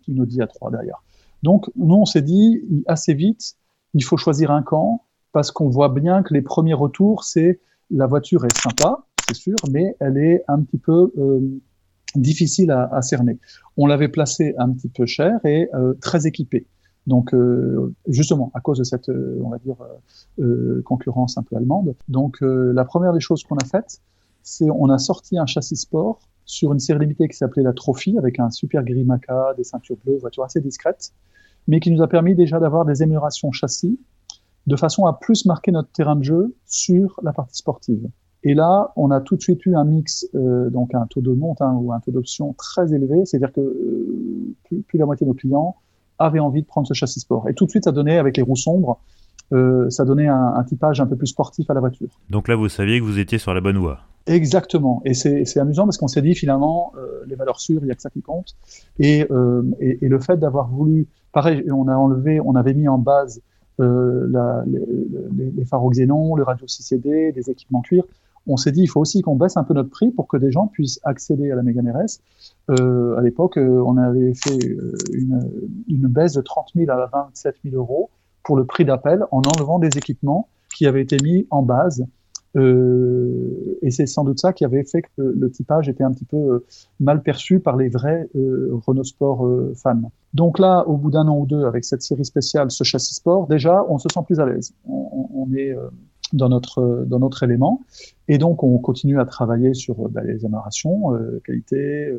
une Audi A3 derrière. Donc nous on s'est dit assez vite, il faut choisir un camp parce qu'on voit bien que les premiers retours, c'est la voiture est sympa, c'est sûr, mais elle est un petit peu euh, difficile à, cerner. On l'avait placée un petit peu cher et euh, très équipée. Donc euh, justement à cause de cette, on va dire, concurrence un peu allemande. Donc la première des choses qu'on a faites, c'est on a sorti un châssis sport sur une série limitée qui s'appelait la Trophy avec un super gris maca, des ceintures bleues, voiture assez discrète mais qui nous a permis déjà d'avoir des améliorations châssis de façon à plus marquer notre terrain de jeu sur la partie sportive. Et là, on a tout de suite eu un mix, euh, donc un taux de monte hein, ou un taux d'option très élevé, c'est-à-dire que euh, plus, plus, la moitié de nos clients avaient envie de prendre ce châssis sport. Et tout de suite, ça donnait, avec les roues sombres, euh, ça donnait un, un, typage un peu plus sportif à la voiture. Donc là, vous saviez que vous étiez sur la bonne voie. Exactement. Et c'est amusant parce qu'on s'est dit finalement, les valeurs sûres, il n'y a que ça qui compte. Et, et, et le fait d'avoir voulu, pareil, on a enlevé, on avait mis en base la, les, les, phares xénon, le radio 6CD, des équipements cuir. On s'est dit, il faut aussi qu'on baisse un peu notre prix pour que des gens puissent accéder à la Mégane RS. Euh, à l'époque, euh, on avait fait une baisse de 30 000 à 27 000 euros pour le prix d'appel en enlevant des équipements qui avaient été mis en base. Euh, et c'est sans doute ça qui avait fait que le, typage était un petit peu euh, mal perçu par les vrais euh, Renault Sport euh, fans. Donc là, au bout d'un an ou deux, avec cette série spéciale, ce châssis sport, déjà, on se sent plus à l'aise. On, est euh, dans notre dans notre élément, et donc on continue à travailler sur bah, les améliorations, qualité,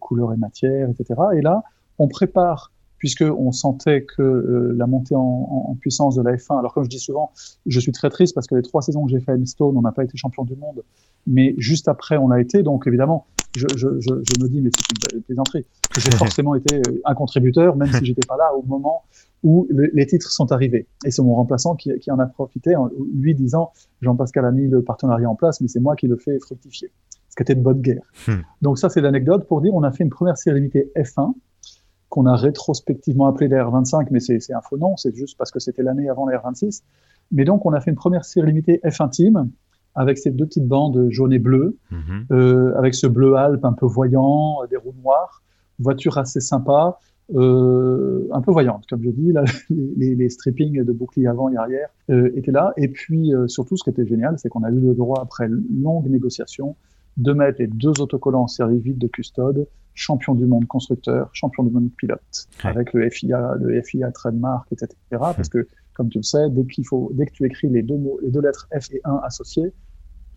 couleur et matière, etc. Et là, on prépare puisqu'on sentait que euh, la montée en, en, puissance de la F1, alors comme je dis souvent, je suis très triste parce que les trois saisons que j'ai fait à Stone, on n'a pas été champion du monde, mais juste après, on a été, donc évidemment, je, je, je, je me dis, mais c'est une plaisanterie, j'ai forcément été euh, un contributeur, même si j'étais pas là au moment où les titres sont arrivés. Et c'est mon remplaçant qui, qui, en a profité, en lui disant, Jean-Pascal a mis le partenariat en place, mais c'est moi qui le fais fructifier. Ce qui était de bonne guerre. Hmm. Donc ça, c'est l'anecdote pour dire, on a fait une première série limitée F1, qu'on a rétrospectivement appelé la R25, mais c'est un faux nom, c'est juste parce que c'était l'année avant la R26. Mais donc, on a fait une première série limitée F1 Team avec ces deux petites bandes jaune et bleu, mhm. euh, avec ce bleu alpe un peu voyant, des roues noires, voiture assez sympa, euh, un peu voyante, comme je dis. Là, les, les, strippings de bouclier avant et arrière euh, étaient là. Et puis, euh, surtout, ce qui était génial, c'est qu'on a eu le droit, après longue négociation, de mettre les deux autocollants en série vide de custode, champion du monde constructeur, champion du monde pilote, avec le FIA, le FIA trademark, etc. Parce que, comme tu le sais, dès qu'il faut, dès que tu écris les deux mots, les deux lettres F et 1 associées,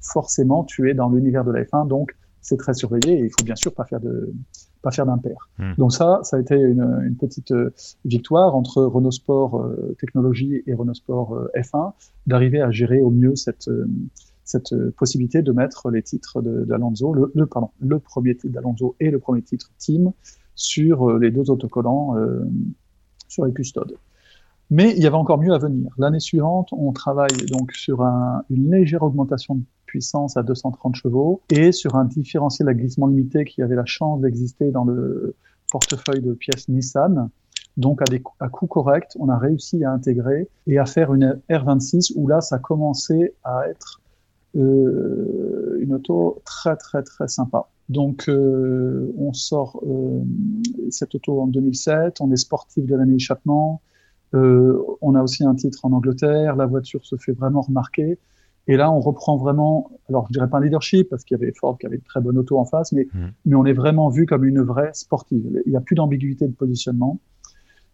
forcément, tu es dans l'univers de la F1, donc c'est très surveillé et il faut bien sûr pas faire de, pas faire d'impair. Hmm. Donc ça, ça a été une, une petite euh, victoire entre Renault Sport euh, Technologie et Renault Sport euh, F1 d'arriver à gérer au mieux cette cette possibilité de mettre les titres d'Alonso, le, le, pardon, le premier titre d'Alonso et le premier titre Team sur les deux autocollants sur les custodes. Mais il y avait encore mieux à venir. L'année suivante, on travaille donc sur un, une légère augmentation de puissance à 230 chevaux et sur un différentiel à glissement limité qui avait la chance d'exister dans le portefeuille de pièces Nissan. Donc à, des, à coût correct, on a réussi à intégrer et à faire une R26 où là, ça commençait à être euh, une auto très très très sympa. Donc euh, on sort euh, cette auto en 2007, on est sportif de l'année échappement, euh, on a aussi un titre en Angleterre, la voiture se fait vraiment remarquer. Et là, on reprend vraiment, alors je dirais pas un leadership parce qu'il y avait Ford qui avait une très bonne auto en face, mais, mmh. mais on est vraiment vu comme une vraie sportive. Il n'y a plus d'ambiguïté de positionnement.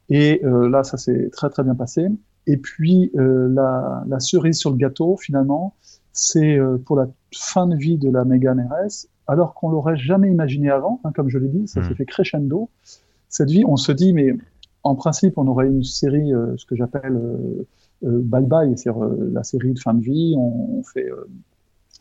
Et euh, là, ça s'est très très bien passé. Et puis euh, la, la, cerise sur le gâteau, finalement, c'est euh, pour la fin de vie de la Mégane RS, alors qu'on l'aurait jamais imaginé avant, hein, comme je l'ai dit, ça mmh. s'est fait crescendo. Cette vie, on se dit, mais en principe, on aurait une série, euh, ce que j'appelle euh, euh, bye bye, c'est-à-dire la série de fin de vie. On, fait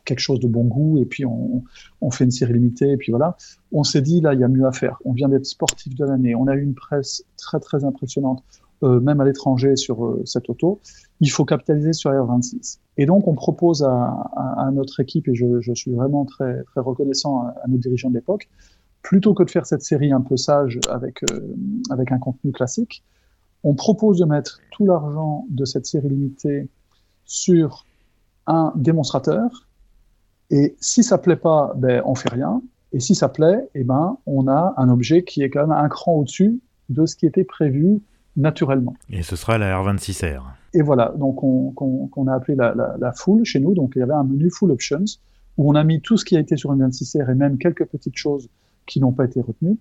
quelque chose de bon goût et puis on, on, fait une série limitée et puis voilà. On s'est dit là, il y a mieux à faire. On vient d'être sportif de l'année. On a eu une presse très très impressionnante, même à l'étranger sur cette auto. Il faut capitaliser sur R26. Et donc on propose à, à, à notre équipe et je, je, suis vraiment très très reconnaissant à, à nos dirigeants de l'époque plutôt que de faire cette série un peu sage avec, euh, avec un contenu classique, on propose de mettre tout l'argent de cette série limitée sur un démonstrateur. Et si ça plaît pas, ben, on fait rien. Et si ça plaît, eh ben, on a un objet qui est quand même un cran au-dessus de ce qui était prévu naturellement. Et ce sera la R26R. Et voilà, donc on, qu'on, a appelé la, la, la, full chez nous. Donc il y avait un menu full options où on a mis tout ce qui a été sur une 26R et même quelques petites choses qui n'ont pas été retenus.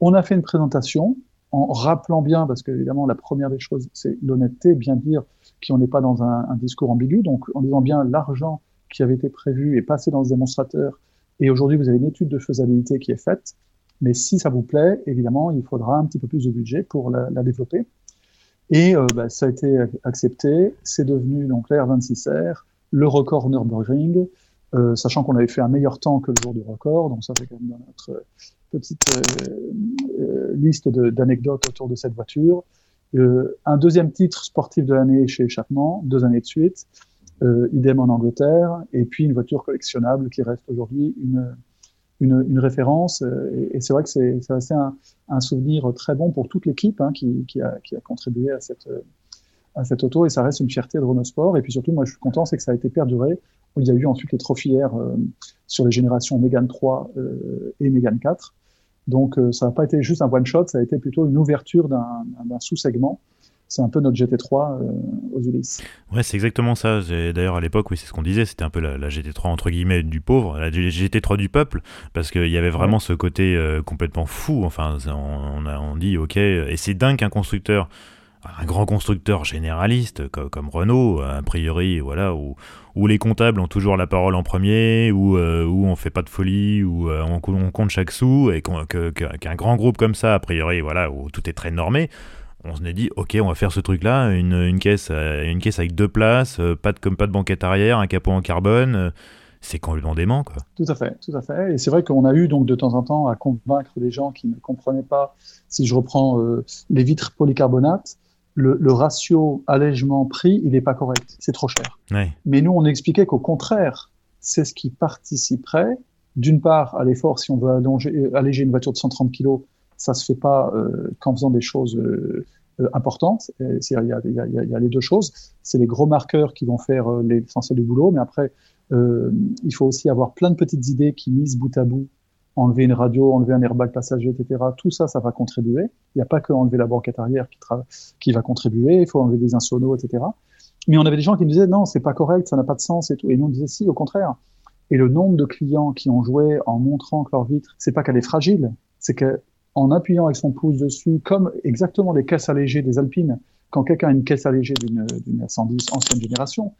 On a fait une présentation en rappelant bien, parce qu'évidemment, la première des choses, c'est l'honnêteté, bien dire qu'on n'est pas dans un, un, discours ambigu, donc en disant bien l'argent qui avait été prévu est passé dans ce démonstrateur, et aujourd'hui, vous avez une étude de faisabilité qui est faite, mais si ça vous plaît, évidemment, il faudra un petit peu plus de budget pour la, développer. Et euh, bah, ça a été accepté, c'est devenu donc la 26 r le record Nürburgring, euh, sachant qu'on avait fait un meilleur temps que le jour du record, donc ça fait quand même notre petite euh, liste d'anecdotes autour de cette voiture. Un deuxième titre sportif de l'année chez Chapman, deux années de suite, idem en Angleterre, et puis une voiture collectionnable qui reste aujourd'hui une, une, référence. et, et c'est vrai que c'est resté un, un, souvenir très bon pour toute l'équipe hein, qui, a, contribué à cette à cette auto et ça reste une fierté de Renault Sport. Et puis surtout, moi, je suis content, c'est que ça a été perduré. Il y a eu ensuite les trophières euh, sur les générations Mégane 3 euh, et Mégane 4. Donc, euh, ça n'a pas été juste un one-shot, ça a été plutôt une ouverture d'un sous-segment. C'est un peu notre GT3 aux Ulysses. Ouais, c'est exactement ça. D'ailleurs, à l'époque, oui, c'est ce qu'on disait, c'était un peu la, la, GT3 entre guillemets du pauvre, la GT3 du peuple, parce qu'il y avait vraiment ce côté complètement fou. Enfin, on, a, on dit, ok, et c'est dingue qu'un constructeur un grand constructeur généraliste comme, Renault, a priori, voilà, où, où, les comptables ont toujours la parole en premier, où, euh, où on fait pas de folie, où euh, on, compte chaque sou, et qu'un grand groupe comme ça, a priori, voilà, où tout est très normé, on se dit, ok, on va faire ce truc-là, une, une, caisse, euh, une caisse avec deux places, pas de, comme pas de banquette arrière, un capot en carbone. c'est complètement dément, quoi. Tout à fait, tout à fait. Et c'est vrai qu'on a eu donc de temps en temps à convaincre des gens qui ne comprenaient pas, si je reprends les vitres polycarbonate, le, ratio allègement-prix, il n'est pas correct. C'est trop cher. Mais nous, on expliquait qu'au contraire, c'est ce qui participerait, d'une part, à l'effort, si on veut allonger, alléger une voiture de 130 kg, ça se fait pas euh, qu'en faisant des choses euh, euh, importantes. Il y, a, y, a, y a, les deux choses. C'est les gros marqueurs qui vont faire l'essentiel du boulot, mais après, il faut aussi avoir plein de petites idées qui, misent bout à bout, enlever une radio, enlever un airbag passager, etc. Tout ça, ça va contribuer. Il n'y a pas que enlever la banquette arrière qui, va contribuer. Il faut enlever des insonos, etc. Mais on avait des gens qui nous disaient non, c'est pas correct, ça n'a pas de sens et. Et nous on disait si, au contraire. Et le nombre de clients qui ont joué en montrant que leur vitre, c'est pas qu'elle est fragile, c'est qu'en appuyant avec son pouce dessus, comme exactement les caisses allégées des Alpines, quand quelqu'un a une caisse allégée d'une 110 ancienne génération,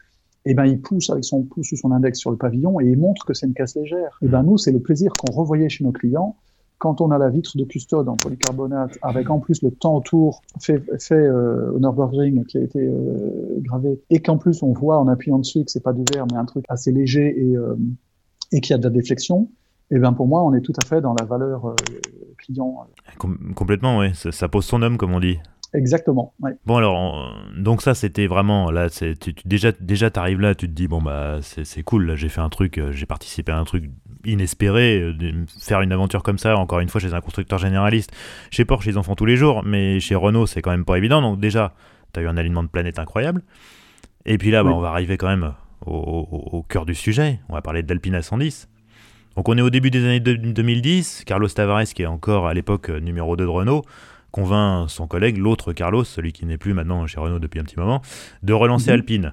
eh ben, il pousse avec son pouce ou son index sur le pavillon et il montre que c'est une caisse légère. Et eh ben, nous, c'est le plaisir qu'on revoyait chez nos clients quand on a la vitre de custode en polycarbonate, avec en plus le temps autour fait, fait euh, au Nürburgring qui a été euh, gravé, et qu'en plus on voit en appuyant dessus que c'est pas du verre, mais un truc assez léger et, euh, et qui a de la déflexion, et eh bien pour moi, on est tout à fait dans la valeur euh, client. complètement, oui. Ça, pose son homme, comme on dit. Exactement. Bon alors, donc ça c'était vraiment là, tu, tu, déjà déjà t'arrives là, tu te dis bon bah c'est cool, j'ai fait un truc, j'ai participé à un truc inespéré, euh, de faire une aventure comme ça, encore une fois, chez un constructeur généraliste. Chez Porsche, ils en font tous les jours, mais chez Renault, c'est quand même pas évident. Donc, déjà, tu as eu un alignement de planète incroyable. Et puis là, bah, on va arriver quand même au, cœur du sujet. On va parler de l'Alpine A110. Donc, on est au début des années 2010. Carlos Tavares, qui est encore à l'époque euh, numéro 2 de Renault, convainc son collègue, l'autre Carlos, celui qui n'est plus maintenant chez Renault depuis un petit moment, de relancer mhm. Alpine.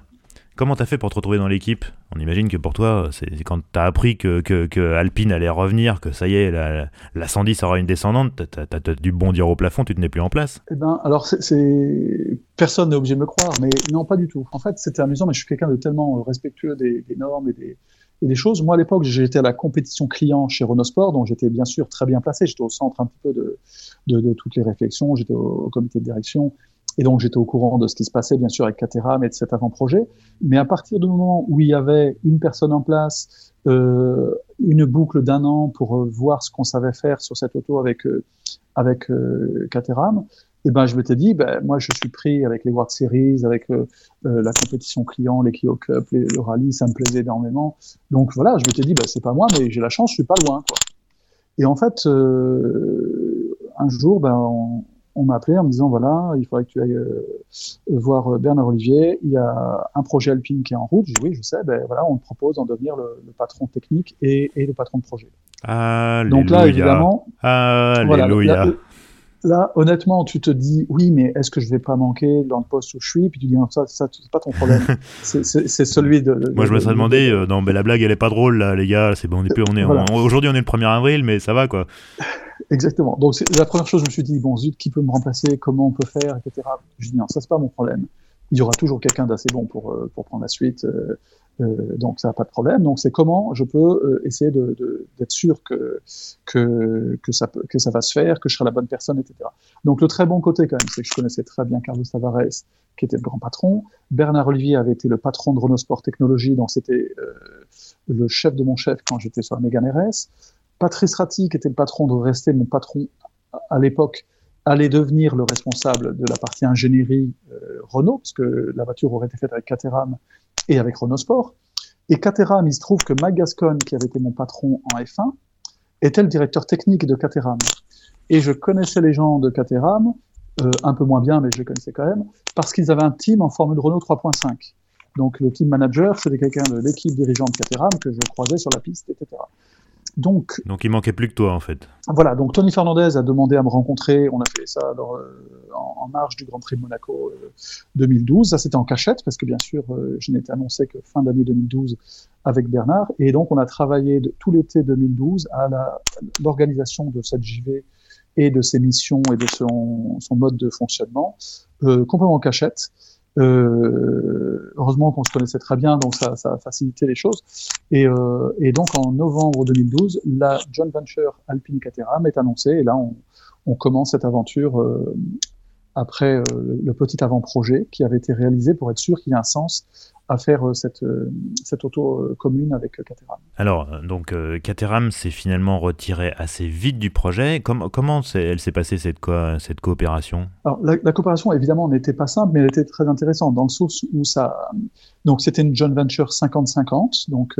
Comment t'as fait pour te retrouver dans l'équipe? On imagine que pour toi, c'est quand t'as appris que, que, Alpine allait revenir, que ça y est, la, la 110 aura une descendante, t'as as, dû bondir au plafond, tu tenais plus en place. Eh ben, alors c'est personne n'est obligé de me croire, mais non, pas du tout. En fait, c'était amusant, mais je suis quelqu'un de tellement respectueux des, normes et des, et des choses. Moi, à l'époque, j'étais à la compétition client chez Renault Sport, donc j'étais bien sûr très bien placé. J'étais au centre un petit peu de, de, toutes les réflexions. J'étais au, comité de direction. Et donc j'étais au courant de ce qui se passait, bien sûr, avec Caterham et de cet avant-projet. Mais à partir du moment où il y avait une personne en place, euh, une boucle d'un an pour euh, voir ce qu'on savait faire sur cette auto avec euh, avec euh, Caterham, et eh ben je m'étais dit, ben moi je suis pris avec les World Series, avec euh, la compétition client, les Clio Cup, les, le rallye, ça me plaisait énormément. Donc voilà, je m'étais dit, ben c'est pas moi, mais j'ai la chance, je suis pas loin. Quoi. Et en fait, un jour, ben on, on m'a appelé en me disant voilà, il faudrait que tu ailles euh, voir euh, Bernard Olivier. Il y a un projet Alpine qui est en route. Je dis oui, je sais. Ben voilà, on te propose d'en devenir le, patron technique et, le patron de projet. Donc là, évidemment, Alléluia. là, honnêtement, tu te dis oui, mais est-ce que je vais pas manquer dans le poste où je suis? Puis tu dis non, ça, ça c'est pas ton problème. c'est celui de. Moi, je me serais demandé. Euh, non, mais la blague, elle est pas drôle là, les gars. C'est bon, on est plus, on est. Aujourd'hui, on est le 1er avril, mais ça va quoi. Exactement. Donc la première chose, je me suis dit bon zut, qui peut me remplacer, comment on peut faire, etc. Je dis non, ça c'est pas mon problème. Il y aura toujours quelqu'un d'assez bon pour euh, pour prendre la suite. Euh, euh, donc ça n'a pas de problème. Donc c'est comment je peux essayer d'être sûr que que que ça que ça va se faire, que je serai la bonne personne, etc. Donc le très bon côté quand même, c'est que je connaissais très bien Carlos Tavares, qui était le grand patron. Bernard Olivier avait été le patron de Renault Sport Technologies, donc c'était le chef de mon chef quand j'étais sur la Mégane RS. Patrice Ratti, qui était le patron de rester mon patron à l'époque, allait devenir le responsable de la partie ingénierie euh, Renault, parce que la voiture aurait été faite avec Caterham et avec Renault Sport. Et Caterham, il se trouve que Mike Gascon, qui avait été mon patron en F1, était le directeur technique de Caterham. Et je connaissais les gens de Caterham, euh, un peu moins bien, mais je les connaissais quand même, parce qu'ils avaient un team en Formule Renault 3.5. Donc le team manager, c'était quelqu'un de l'équipe dirigeante Caterham que je croisais sur la piste, etc. Donc, donc il manquait plus que toi en fait. Voilà, donc Tony Fernandez a demandé à me rencontrer. On a fait ça euh, en, marge du Grand Prix de Monaco 2012. Euh, ça c'était en cachette parce que bien sûr euh, je n'étais annoncé que fin d'année 2012 avec Bernard. Et donc on a travaillé de, tout l'été 2012 à l'organisation de cette JV et de ses missions et de son, son mode de fonctionnement complètement en cachette. Euh, heureusement qu'on se connaissait très bien, donc ça, ça a facilité les choses. Et, euh, et, donc en novembre 2012, la joint venture Alpine Caterham est annoncée, et là on, on commence cette aventure euh, après euh, le petit avant-projet qui avait été réalisé pour être sûr qu'il y ait un sens à faire euh, cette, euh, cette auto commune avec Caterham. Alors, donc Caterham s'est finalement retiré assez vite du projet. Comment, comment elle s'est passée cette, cette coopération? Alors, la, coopération, évidemment, n'était pas simple, mais elle était très intéressante dans le sens où ça. Donc, c'était une joint venture 50-50, donc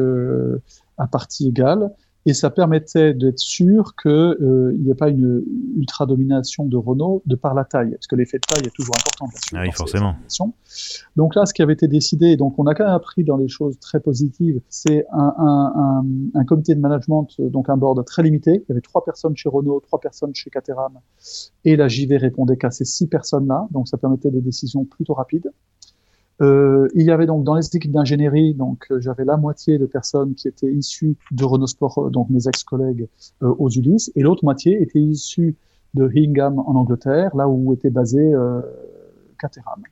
à partie égale et ça permettait d'être sûr qu'il euh, n'y ait pas une ultra domination de Renault de par la taille, parce que l'effet de taille est toujours important. Bien sûr, ah oui, forcément. Donc là, ce qui avait été décidé, donc on a quand même appris dans les choses très positives, c'est un, un, un, un, comité de management, donc un board très limité. Il y avait trois personnes chez Renault, trois personnes chez Caterham, et la JV répondait qu'à ces six personnes-là, donc ça permettait des décisions plutôt rapides. Euh, il y avait donc dans les équipes d'ingénierie, donc euh, j'avais la moitié de personnes qui étaient issues de Renault Sport, euh, donc mes ex-collègues euh, aux Ulysses, et l'autre moitié était issue de Hingham en Angleterre, là où était basé euh, Caterham.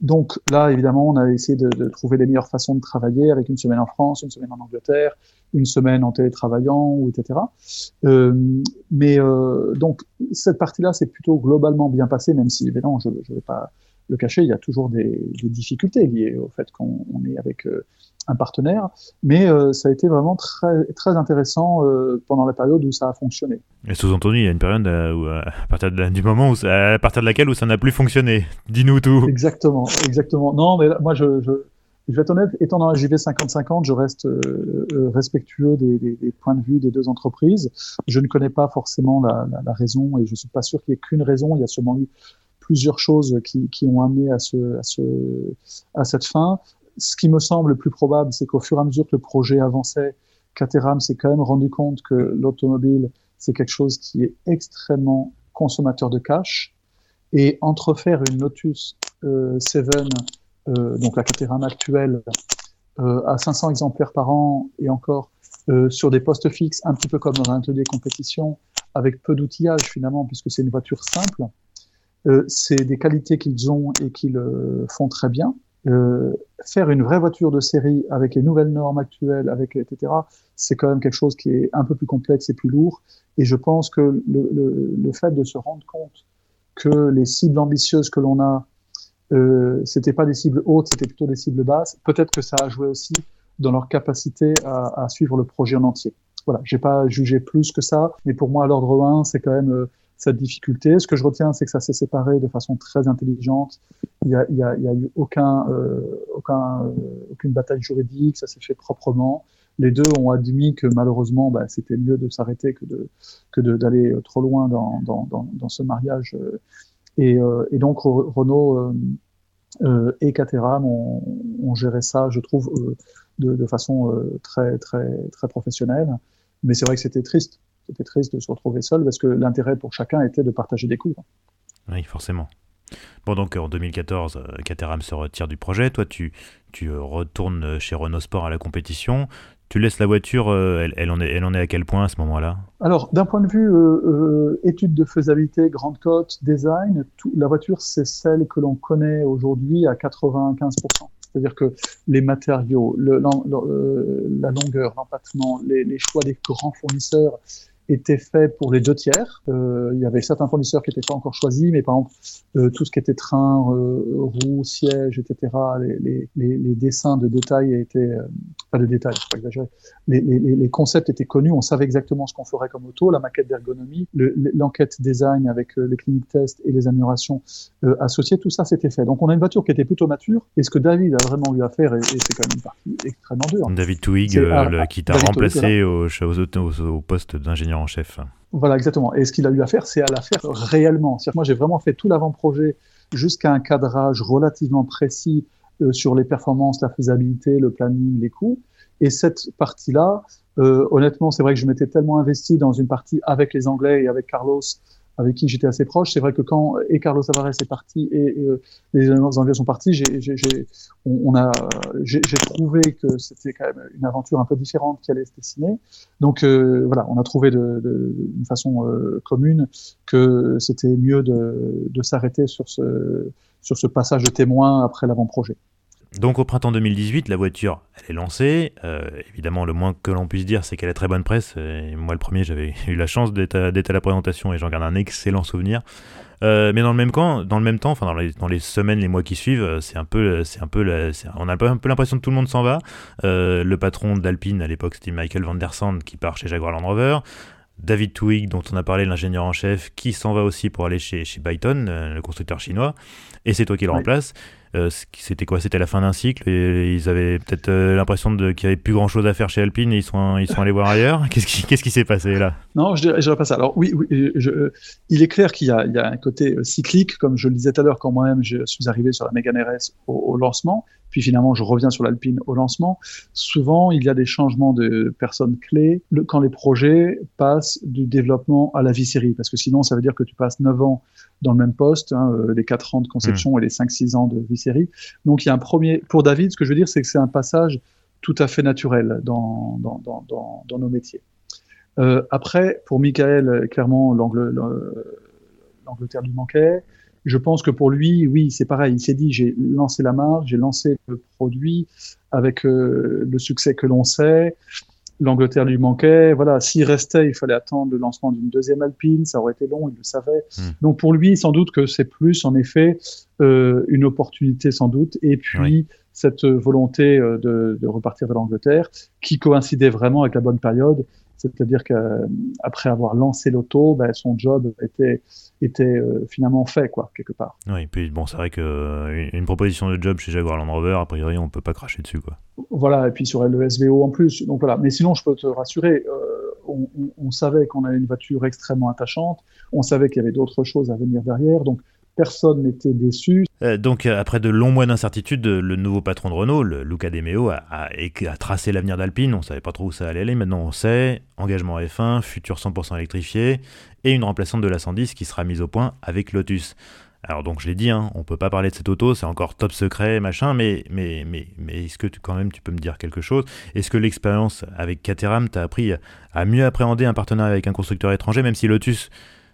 Donc là, évidemment, on a essayé de, de, trouver les meilleures façons de travailler avec une semaine en France, une semaine en Angleterre, une semaine en télétravaillant, etc. Euh, mais euh, donc cette partie-là, c'est plutôt globalement bien passé, même si évidemment, je ne vais pas le cacher, il y a toujours des, des difficultés liées au fait qu'on est avec euh, un partenaire, mais euh, ça a été vraiment très, très intéressant euh, pendant la période où ça a fonctionné. Et sous-entendu, il y a une période où, à partir de, du moment où ça, à partir de laquelle où ça n'a plus fonctionné. Dis-nous tout. Exactement, exactement. Non, mais moi, je, je, je vais être honnête, étant dans la JV 50-50, je reste respectueux des, des, des, points de vue des deux entreprises. Je ne connais pas forcément la, la, la raison et je suis pas sûr qu'il y ait qu'une raison. Il y a sûrement eu plusieurs choses qui, ont amené à, ce, à, ce, à cette fin. Ce qui me semble le plus probable, c'est qu'au fur et à mesure que le projet avançait, Caterham s'est quand même rendu compte que l'automobile, c'est quelque chose qui est extrêmement consommateur de cash. Et entre faire une Lotus euh, 7, euh, donc la Caterham actuelle, euh, à 500 exemplaires par an et encore euh, sur des postes fixes, un petit peu comme dans un atelier compétition, avec peu d'outillage finalement, puisque c'est une voiture simple, euh, c'est des qualités qu'ils ont et qu'ils euh, font très bien. Euh, faire une vraie voiture de série avec les nouvelles normes actuelles, avec etc., c'est quand même quelque chose qui est un peu plus complexe et plus lourd. Et je pense que le, fait de se rendre compte que les cibles ambitieuses que l'on a, euh, c'était pas des cibles hautes, c'était plutôt des cibles basses. Peut-être que ça a joué aussi dans leur capacité à, suivre le projet en entier. Voilà, j'ai pas jugé plus que ça, mais pour moi, l'ordre 1, c'est quand même cette difficulté. Ce que je retiens, c'est que ça s'est séparé de façon très intelligente. Il y a, a, eu aucun, euh, euh, aucune bataille juridique, ça s'est fait proprement. Les deux ont admis que malheureusement, bah, c'était mieux de s'arrêter que de que d'aller trop loin dans, dans, dans, ce mariage. Et, euh, donc Renault euh, et Caterham ont, ont, géré ça, je trouve, de, de façon très très très professionnelle. Mais c'est vrai que c'était triste c'était triste de se retrouver seul parce que l'intérêt pour chacun était de partager des coûts. Oui, forcément. Bon, donc en 2014, Caterham se retire du projet. Toi, tu, tu retournes chez Renault Sport à la compétition. Tu laisses la voiture, elle, elle, en, est, elle en est à quel point à ce moment-là? Alors, d'un point de vue euh, euh, étude de faisabilité, grande cote, design, tout, la voiture, c'est celle que l'on connaît aujourd'hui à 95%. C'est-à-dire que les matériaux, le, le, la longueur, l'empattement, les, les, choix des grands fournisseurs, était fait pour les deux tiers. Euh, il y avait certains fournisseurs qui n'étaient pas encore choisis, mais par exemple euh, tout ce qui était train, euh, roues, sièges, etc. Les, les, les, les, dessins de détails étaient euh, pas de détails, pas exagérer. Les, concepts étaient connus, on savait exactement ce qu'on ferait comme auto, la maquette d'ergonomie, l'enquête design avec euh, les cliniques tests et les améliorations associées, tout ça c'était fait. Donc on a une voiture qui était plutôt mature. Et ce que David a vraiment eu à faire, et, et c'est quand même une partie extrêmement dure. David Twig, qui t'a remplacé au poste d'ingénieur en chef. Voilà, exactement. Et ce qu'il a eu à faire, c'est à la faire réellement. Moi, j'ai vraiment fait tout l'avant-projet jusqu'à un cadrage relativement précis euh, sur les performances, la faisabilité, le planning, les coûts. Et cette partie-là, euh, honnêtement, c'est vrai que je m'étais tellement investi dans une partie avec les Anglais et avec Carlos avec qui j'étais assez proche. C'est vrai que quand et Carlos Tavares est parti et, et euh, les Anglais sont partis, j'ai, on, on, a, j'ai, trouvé que c'était quand même une aventure un peu différente qui allait se dessiner. Donc euh, voilà, on a trouvé de, de, d'une façon euh, commune que c'était mieux de, de s'arrêter sur ce, sur ce passage de témoin après l'avant-projet. Donc au printemps 2018, la voiture, elle est lancée. Euh, évidemment, le moins que l'on puisse dire, c'est qu'elle a très bonne presse. Et moi, le premier, j'avais eu la chance d'être à, à, la présentation et j'en garde un excellent souvenir. Euh, mais dans le même temps, dans le même temps, enfin dans les, dans les semaines, les mois qui suivent, c'est un peu, c'est un peu, la, on a un peu l'impression que tout le monde s'en va. Euh, le patron d'Alpine à l'époque, c'était Michael Van der Sande qui part chez Jaguar Land Rover. David Twig, dont on a parlé, l'ingénieur en chef, qui s'en va aussi pour aller chez, chez Byton, euh, le constructeur chinois, et c'est toi qui le ouais. remplaces. Euh, c'était quoi? C'était la fin d'un cycle et ils avaient peut-être euh, l'impression qu'il n'y avait plus grand chose à faire chez Alpine et ils sont, ils sont allés voir ailleurs? Qu'est-ce qui s'est passé là? Non, je je dirais, pas ça. Alors oui, je, il est clair qu'il y, y, a un côté cyclique, comme je le disais tout à l'heure quand moi-même je suis arrivé sur la Mégane RS au, lancement. Puis finalement je reviens sur l'Alpine au lancement. Souvent, il y a des changements de personnes clés quand les projets passent du développement à la vie série, parce que sinon ça veut dire que tu passes 9 ans dans le même poste, hein, euh, les 4 ans de conception mmh. et les 5-6 ans de vie série. Donc il y a un premier, pour David, ce que je veux dire, c'est que c'est un passage tout à fait naturel dans, dans, dans, dans, dans nos métiers. Euh, après, pour Michael, clairement, l'Angleterre lui manquait. Je pense que pour lui, oui, c'est pareil. Il s'est dit, j'ai lancé la marque, j'ai lancé le produit avec euh, le succès que l'on sait. L'Angleterre lui manquait. Voilà, s'il restait, il fallait attendre le lancement d'une deuxième Alpine. Ça aurait été long, il le savait. Hmm. Donc pour lui, sans doute que c'est plus, en effet, euh, une opportunité, sans doute. Et puis cette volonté euh, de, de repartir vers l'Angleterre, qui coïncidait vraiment avec la bonne période c'est-à-dire qu'après avoir lancé l'auto, ben, son job était, était euh, finalement fait, quoi, quelque part. Oui, puis bon, c'est vrai qu'une euh, une proposition de job chez Jaguar Land Rover, a priori, on peut pas cracher dessus, quoi. Voilà, et puis sur le SVO en plus. Donc voilà. Mais sinon, je peux te rassurer, euh, on, on, savait qu'on avait une voiture extrêmement attachante, on savait qu'il y avait d'autres choses à venir derrière, donc personne n'était déçu. Euh, donc, euh, après de longs mois d'incertitude, le nouveau patron de Renault, Luca De Meo, a, tracé l'avenir d'Alpine. On ne savait pas trop où ça allait aller. Maintenant, on sait. Engagement F1, futur 100% électrifié et une remplaçante de la 110 qui sera mise au point avec Lotus. Alors donc je l'ai dit, hein, on peut pas parler de cette auto, c'est encore top secret, machin, mais, mais, mais, mais est-ce que quand même tu peux me dire quelque chose? Est-ce que l'expérience avec Caterham t'a appris à mieux appréhender un partenariat avec un constructeur étranger, même si Lotus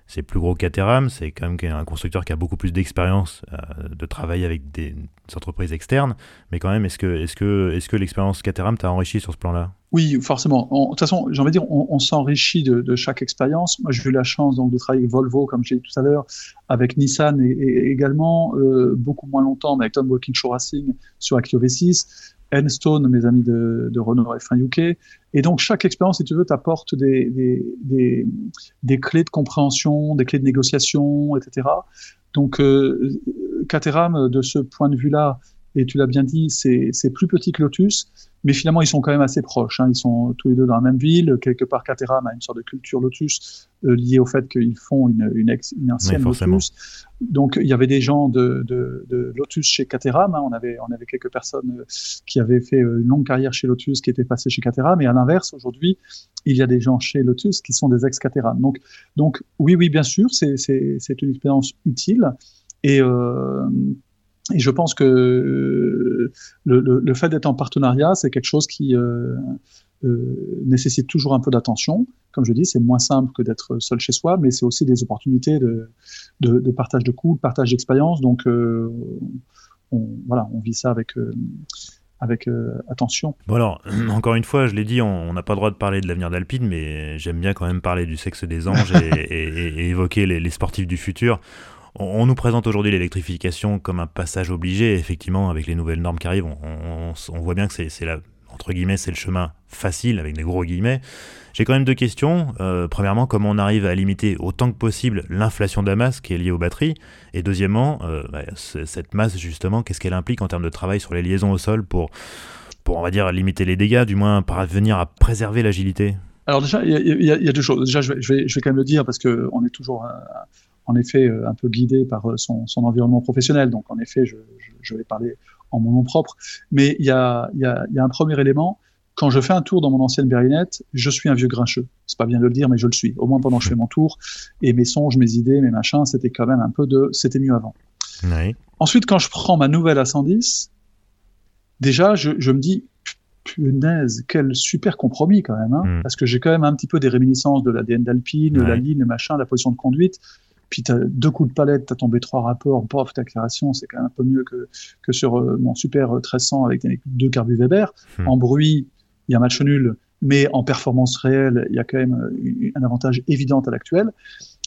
c'est plus gros qu'Ateram, c'est quand même un constructeur qui a beaucoup plus d'expérience euh, de travailler avec des, entreprises externes, mais quand même, est-ce que, est que, est que l'expérience Caterham t'a enrichi sur ce plan-là? Oui, forcément. de toute façon, j'ai envie de dire, on, s'enrichit de, chaque expérience. Moi, j'ai eu la chance donc, de travailler avec Volvo, comme j'ai dit tout à l'heure, avec Nissan et, également, euh, beaucoup moins longtemps, mais avec Tom Walkinshaw Racing sur Actio V6. Enstone, mes amis de, de Renault F1 UK. Et donc, chaque expérience, si tu veux, t'apporte des, des, des, clés de compréhension, des clés de négociation, etc. Donc, euh, Caterham, de ce point de vue-là, et tu l'as bien dit, c'est plus petit que Lotus, mais finalement ils sont quand même assez proches. Hein. Ils sont tous les deux dans la même ville. Quelque part, Caterham a une sorte de culture Lotus euh, liée au fait qu'ils font une, une, ex, une ancienne Lotus. Donc il y avait des gens de, de, de Lotus chez Caterham. Hein. On avait on avait quelques personnes euh, qui avaient fait euh, une longue carrière chez Lotus qui étaient passées chez Caterham. Et à l'inverse, aujourd'hui, il y a des gens chez Lotus qui sont des ex Caterham. Donc donc oui oui bien sûr, c'est c'est une expérience utile et euh, et je pense que euh, le, fait d'être en partenariat, c'est quelque chose qui euh, euh, nécessite toujours un peu d'attention. Comme je dis, c'est moins simple que d'être seul chez soi, mais c'est aussi des opportunités de, partage de coûts, de partage d'expérience. Donc, on, voilà, on vit ça avec avec attention. Bon alors, encore une fois, je l'ai dit, on n'a pas le droit de parler de l'avenir d'Alpine, mais j'aime bien quand même parler du sexe des anges et, évoquer les, sportifs du futur. On, nous présente aujourd'hui l'électrification comme un passage obligé. effectivement, avec les nouvelles normes qui arrivent, on, voit bien que c'est entre guillemets, c'est le chemin facile, avec des gros guillemets. J'ai quand même deux questions. Euh, premièrement, comment on arrive à limiter autant que possible l'inflation de la masse qui est liée aux batteries? Et deuxièmement, euh, bah, cette masse, justement, qu'est-ce qu'elle implique en termes de travail sur les liaisons au sol pour, pour, on va dire, limiter les dégâts, du moins parvenir à préserver l'agilité? Alors déjà, il y, a deux choses. Déjà, je vais, quand même le dire parce qu'on est toujours en effet euh, un peu guidé par euh, son, son, environnement professionnel. Donc en effet, je, je, vais parler en mon nom propre. Mais il y a, y, a, y a, un premier élément. Quand je fais un tour dans mon ancienne berlinette, je suis un vieux grincheux. C'est pas bien de le dire, mais je le suis. Au moins pendant que je fais mon tour. Et mes songes, mes idées, mes machins, c'était quand même un peu de c'était mieux avant. Oui. Ensuite, quand je prends ma nouvelle A110, déjà, je, je me dis punaise, quel super compromis quand même, hein, mm. parce que j'ai quand même un petit peu des réminiscences de l'ADN d'Alpine, de la ligne, le machin, la position de conduite puis tu as deux coups de palette, tu as tombé trois rapports, pof, ta claration, c'est quand même un peu mieux que, que sur euh, mon Super 1300 avec deux carbu Weber. Hmm. En bruit, il y a un match nul, mais en performance réelle, il y a quand même euh, un avantage évident à l'actuel.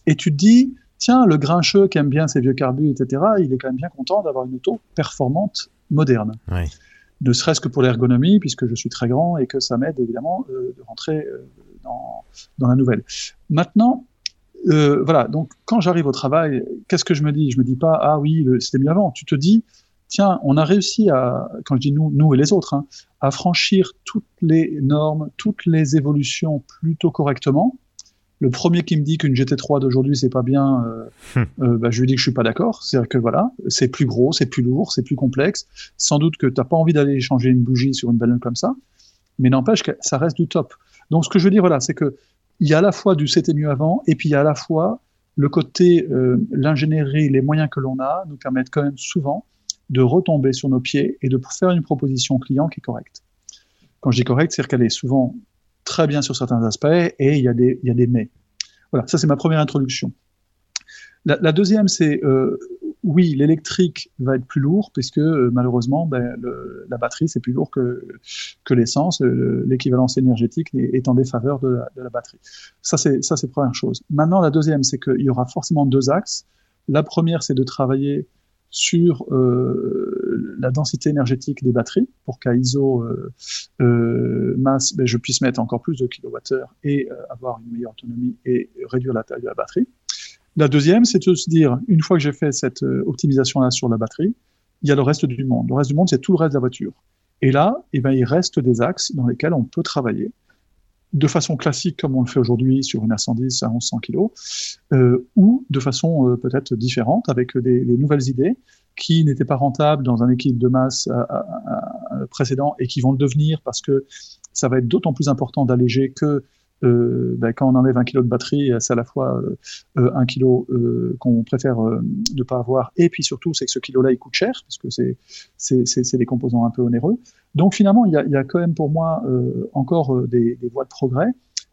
Et tu te dis, tiens, le grincheux qui aime bien ses vieux carbus, etc., il est quand même bien content d'avoir une auto performante, moderne. Oui. Ne serait-ce que pour l'ergonomie, puisque je suis très grand et que ça m'aide évidemment euh, de rentrer dans, dans la nouvelle. Maintenant, euh, voilà, donc quand j'arrive au travail, qu'est-ce que je me dis? Je me dis pas ah oui, c'était mieux avant. Tu te dis tiens, on a réussi à, quand je dis nous, nous et les autres, hein, à franchir toutes les normes, toutes les évolutions plutôt correctement. Le premier qui me dit qu'une GT3 d'aujourd'hui c'est pas bien, euh, hmm. euh, bah, je lui dis que je suis pas d'accord. C'est-à-dire que voilà, c'est plus gros, c'est plus lourd, c'est plus complexe. Sans doute que t'as pas envie d'aller changer une bougie sur une bagnole comme ça, mais n'empêche que ça reste du top. Donc ce que je veux dire voilà, c'est que il y a à la fois du c'était mieux avant, et puis il y a à la fois le côté euh, l'ingénierie, les moyens que l'on a nous permettent quand même souvent de retomber sur nos pieds et de faire une proposition client qui est correcte. Quand je dis correcte, c'est-à-dire qu'elle est souvent très bien sur certains aspects et il y a des, il y a des mais. Voilà, ça c'est ma première introduction. La, la deuxième, c'est euh, oui, l'électrique va être plus lourd puisque euh, malheureusement, ben, la batterie c'est plus lourd que, l'essence. L'équivalence énergétique est, en défaveur de la, batterie. Ça c'est ça c'est première chose. Maintenant, la deuxième, c'est qu'il y aura forcément deux axes. La première, c'est de travailler sur euh, la densité énergétique des batteries pour qu'à ISO euh, euh, masse, ben, je puisse mettre encore plus de kilowattheures et euh, avoir une meilleure autonomie et réduire la taille de la batterie. La deuxième, c'est de se dire, une fois que j'ai fait cette euh, optimisation-là sur la batterie, il y a le reste du monde. Le reste du monde, c'est tout le reste de la voiture. Et là, eh ben, il reste des axes dans lesquels on peut travailler de façon classique comme on le fait aujourd'hui sur une A110 à 1100 kg, euh, ou de façon euh, peut-être différente avec des, nouvelles idées qui n'étaient pas rentables dans un équilibre de masse précédent et qui vont le devenir parce que ça va être d'autant plus important d'alléger que euh, ben, quand on enlève un kilo de batterie, c'est à la fois euh, euh un kilo euh, qu'on préfère euh, ne pas avoir, et puis surtout, c'est que ce kilo-là, il coûte cher, parce que c'est, des composants un peu onéreux. Donc finalement, il y a, quand même pour moi encore des, voies de progrès.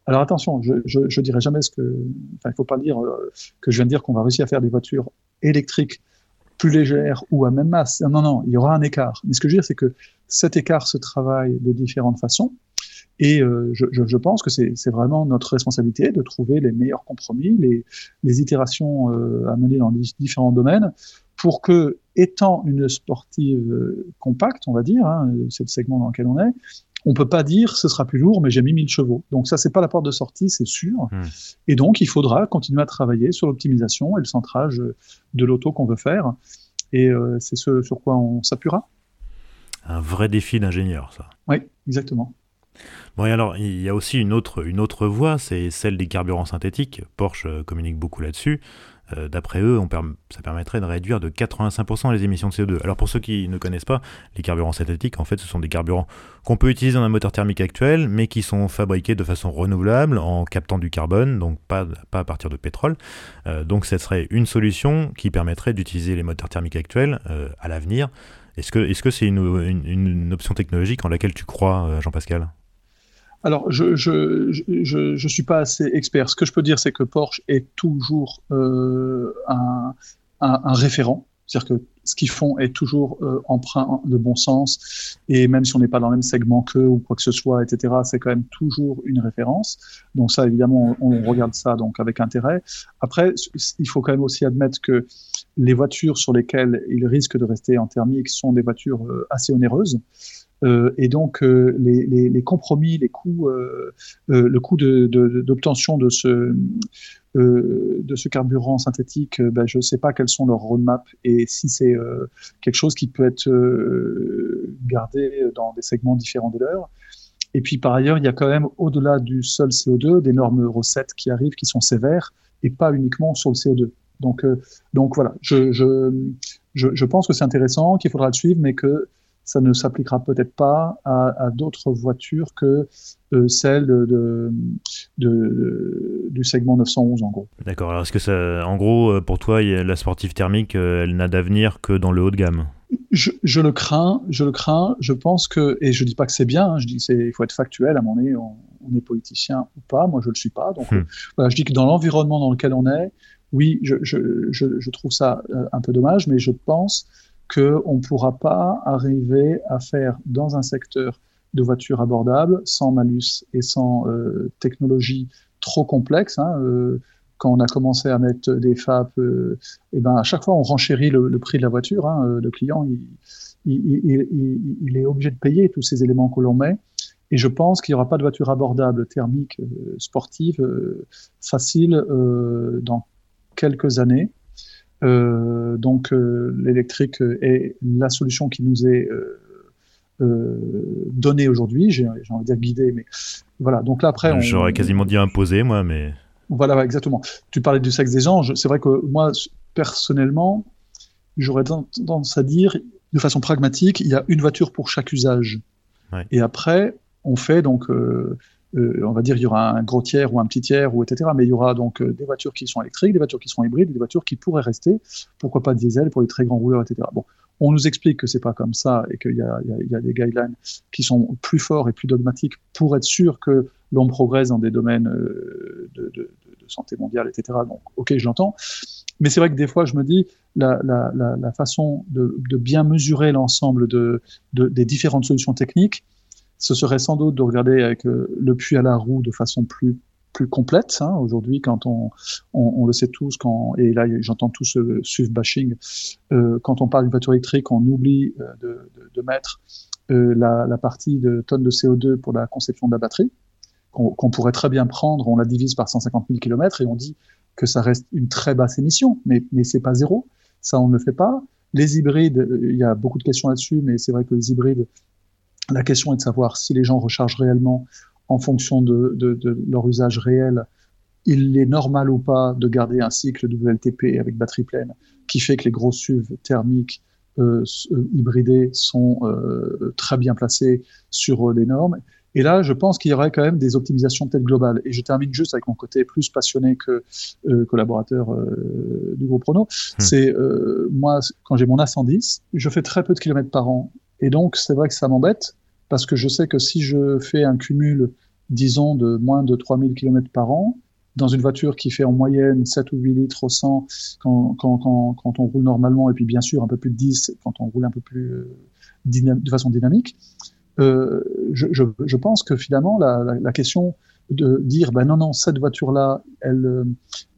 Alors attention, je, je, je dirais jamais ce que, enfin, il faut pas dire que je viens de dire qu'on va réussir à faire des voitures électriques plus légères ou à même masse. Non, non, il y aura un écart. Mais ce que je veux dire, c'est que cet écart se travaille de différentes façons. Et euh, je, je, pense que c'est vraiment notre responsabilité de trouver les meilleurs compromis, les, les itérations euh, à mener dans différents domaines, pour que, étant une sportive euh, compacte, on va dire, hein, c'est le segment dans lequel on est, on peut pas dire ce sera plus lourd, mais j'ai mis 1000 chevaux. Donc ça, c'est pas la porte de sortie, c'est sûr. Hmm. Et donc, il faudra continuer à travailler sur l'optimisation et le centrage de l'auto qu'on veut faire. Et euh, c'est ce sur quoi on s'appuiera. Un vrai défi d'ingénieur, ça. Oui, exactement. Bon, et alors, il y a aussi une autre, une autre voie, c'est celle des carburants synthétiques. Porsche euh, communique beaucoup là-dessus. Euh, d'après eux, ça permettrait de réduire de 85% les émissions de CO2. Alors pour ceux qui ne connaissent pas, les carburants synthétiques, en fait, ce sont des carburants qu'on peut utiliser dans un moteur thermique actuel, mais qui sont fabriqués de façon renouvelable en captant du carbone, donc pas, pas à partir de pétrole. Euh, donc ce serait une solution qui permettrait d'utiliser les moteurs thermiques actuels à l'avenir. Est-ce que c'est -ce une, une, option technologique en laquelle tu crois, Jean-Pascal? Alors, je je, je, je, suis pas assez expert. Ce que je peux dire, c'est que Porsche est toujours euh, un, un, un, référent. C'est-à-dire que ce qu'ils font est toujours euh, emprunt de bon sens. Et même si on n'est pas dans le même segment qu'eux ou quoi que ce soit, etc., c'est quand même toujours une référence. Donc ça, évidemment, on, on, regarde ça donc avec intérêt. Après, il faut quand même aussi admettre que les voitures sur lesquelles ils risquent de rester en thermique sont des voitures euh, assez onéreuses. Euh, et donc euh, les, compromis, les coûts, euh, le coût d'obtention de, ce de ce carburant synthétique, ben, je ne sais pas quels sont leurs roadmaps et si c'est quelque chose qui peut être gardé dans des segments différents de l'heure. Et puis par ailleurs, il y a quand même au-delà du seul CO2 des normes 7 qui arrivent, qui sont sévères et pas uniquement sur le CO2. Donc, donc voilà, je, je, je pense que c'est intéressant, qu'il faudra le suivre, mais que ça ne s'appliquera peut-être pas à, à d'autres voitures que euh, celles de, de, de, du segment 911 en gros. D'accord. Alors est-ce que ça, en gros, euh, pour toi, la sportive thermique, euh, elle n'a d'avenir que dans le haut de gamme? Je, je, le crains, je le crains. Je pense que, et je dis pas que c'est bien, hein, je dis c'est, il faut être factuel. À un moment donné, on, on, est politicien ou pas. Moi, je le suis pas. Donc, hmm. voilà, je dis que dans l'environnement dans lequel on est, oui, je, je, je, je trouve ça un peu dommage, mais je pense qu'on ne pourra pas arriver à faire dans un secteur de voitures abordables sans malus et sans euh, technologie trop complexe. Hein, euh, quand on a commencé à mettre des FAP, euh, et ben à chaque fois on renchérit le, le prix de la voiture. Hein, euh, le client il, il, est obligé de payer tous ces éléments que l'on met. Et je pense qu'il n'y aura pas de voiture abordable, thermique, sportive, facile dans quelques années. Euh, donc euh, l'électrique est la solution qui nous est euh, donnée aujourd'hui. J'ai envie de dire guidée, mais voilà. Donc là après, j'aurais quasiment dit imposée, moi, mais Voilà, exactement. Tu parlais du sexe des anges. C'est vrai que moi, personnellement, j'aurais tendance à dire, de façon pragmatique, il y a une voiture pour chaque usage. Et après, on fait donc, euh, euh, on va dire, il y aura un gros tiers ou un petit tiers, ou etc. Mais il y aura donc euh, des voitures qui sont électriques, des voitures qui seront hybrides, des voitures qui pourraient rester, pourquoi pas diesel pour les très grands rouleurs, etc. Bon, on nous explique que c'est pas comme ça et qu'il y, y, a des guidelines qui sont plus forts et plus dogmatiques pour être sûr que l'on progresse dans des domaines de, de, de, santé mondiale, etc. Donc, ok, je l'entends. Mais c'est vrai que des fois, je me dis, la, la, la, façon de, de, bien mesurer l'ensemble de, des différentes solutions techniques, ce serait sans doute de regarder avec euh, le puits à la roue de façon plus plus complète. Hein. Aujourd'hui, quand on, on, le sait tous, quand, et là j'entends tout ce SUV bashing, euh, quand on parle d'une voiture électrique, on oublie euh, de, de, mettre la, la, partie de tonnes de CO2 pour la conception de la batterie, qu'on pourrait très bien prendre, on la divise par 150 000 km et on dit que ça reste une très basse émission, mais, mais c'est pas zéro. Ça, on ne le fait pas. Les hybrides, il y a beaucoup de questions là-dessus, mais c'est vrai que les hybrides, la question est de savoir si les gens rechargent réellement en fonction de, de, de leur usage réel. Il est normal ou pas de garder un cycle WLTP avec batterie pleine qui fait que les gros SUV thermiques euh, euh hybridés sont euh, très bien placés sur euh, les normes et là, je pense qu'il y aurait quand même des optimisations peut-être globales. Et je termine juste avec mon côté plus passionné que euh, collaborateur euh, du groupe Renault. Hmm. C'est euh, moi, quand j'ai mon A110, je fais très peu de kilomètres par an. Et donc, c'est vrai que ça m'embête parce que je sais que si je fais un cumul, disons, de moins de 3000 km par an, dans une voiture qui fait en moyenne 7 ou 8 litres au 100 quand, on roule normalement, et puis bien sûr un peu plus de 10 quand on roule un peu plus euh, de façon dynamique, euh, je, pense que finalement, la, question de dire, ben non, non, cette voiture-là, elle,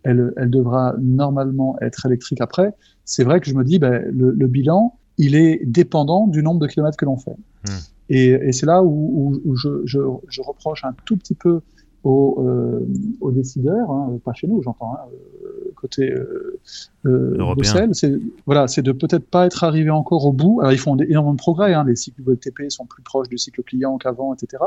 elle, elle devra normalement être électrique après, c'est vrai que je me dis, ben, le, bilan, il est dépendant du nombre de kilomètres que l'on fait. Hmm. Et, et c'est là où, où, où je, je, je, reproche un tout petit peu aux, euh, aux décideurs, hein, pas chez nous, j'entends, hein, euh, côté euh Bruxelles, c'est voilà, c'est de peut-être pas être arrivé encore au bout. Alors ils font énormément de progrès, hein, les cycles WTP sont plus proches du cycle client qu'avant, etc.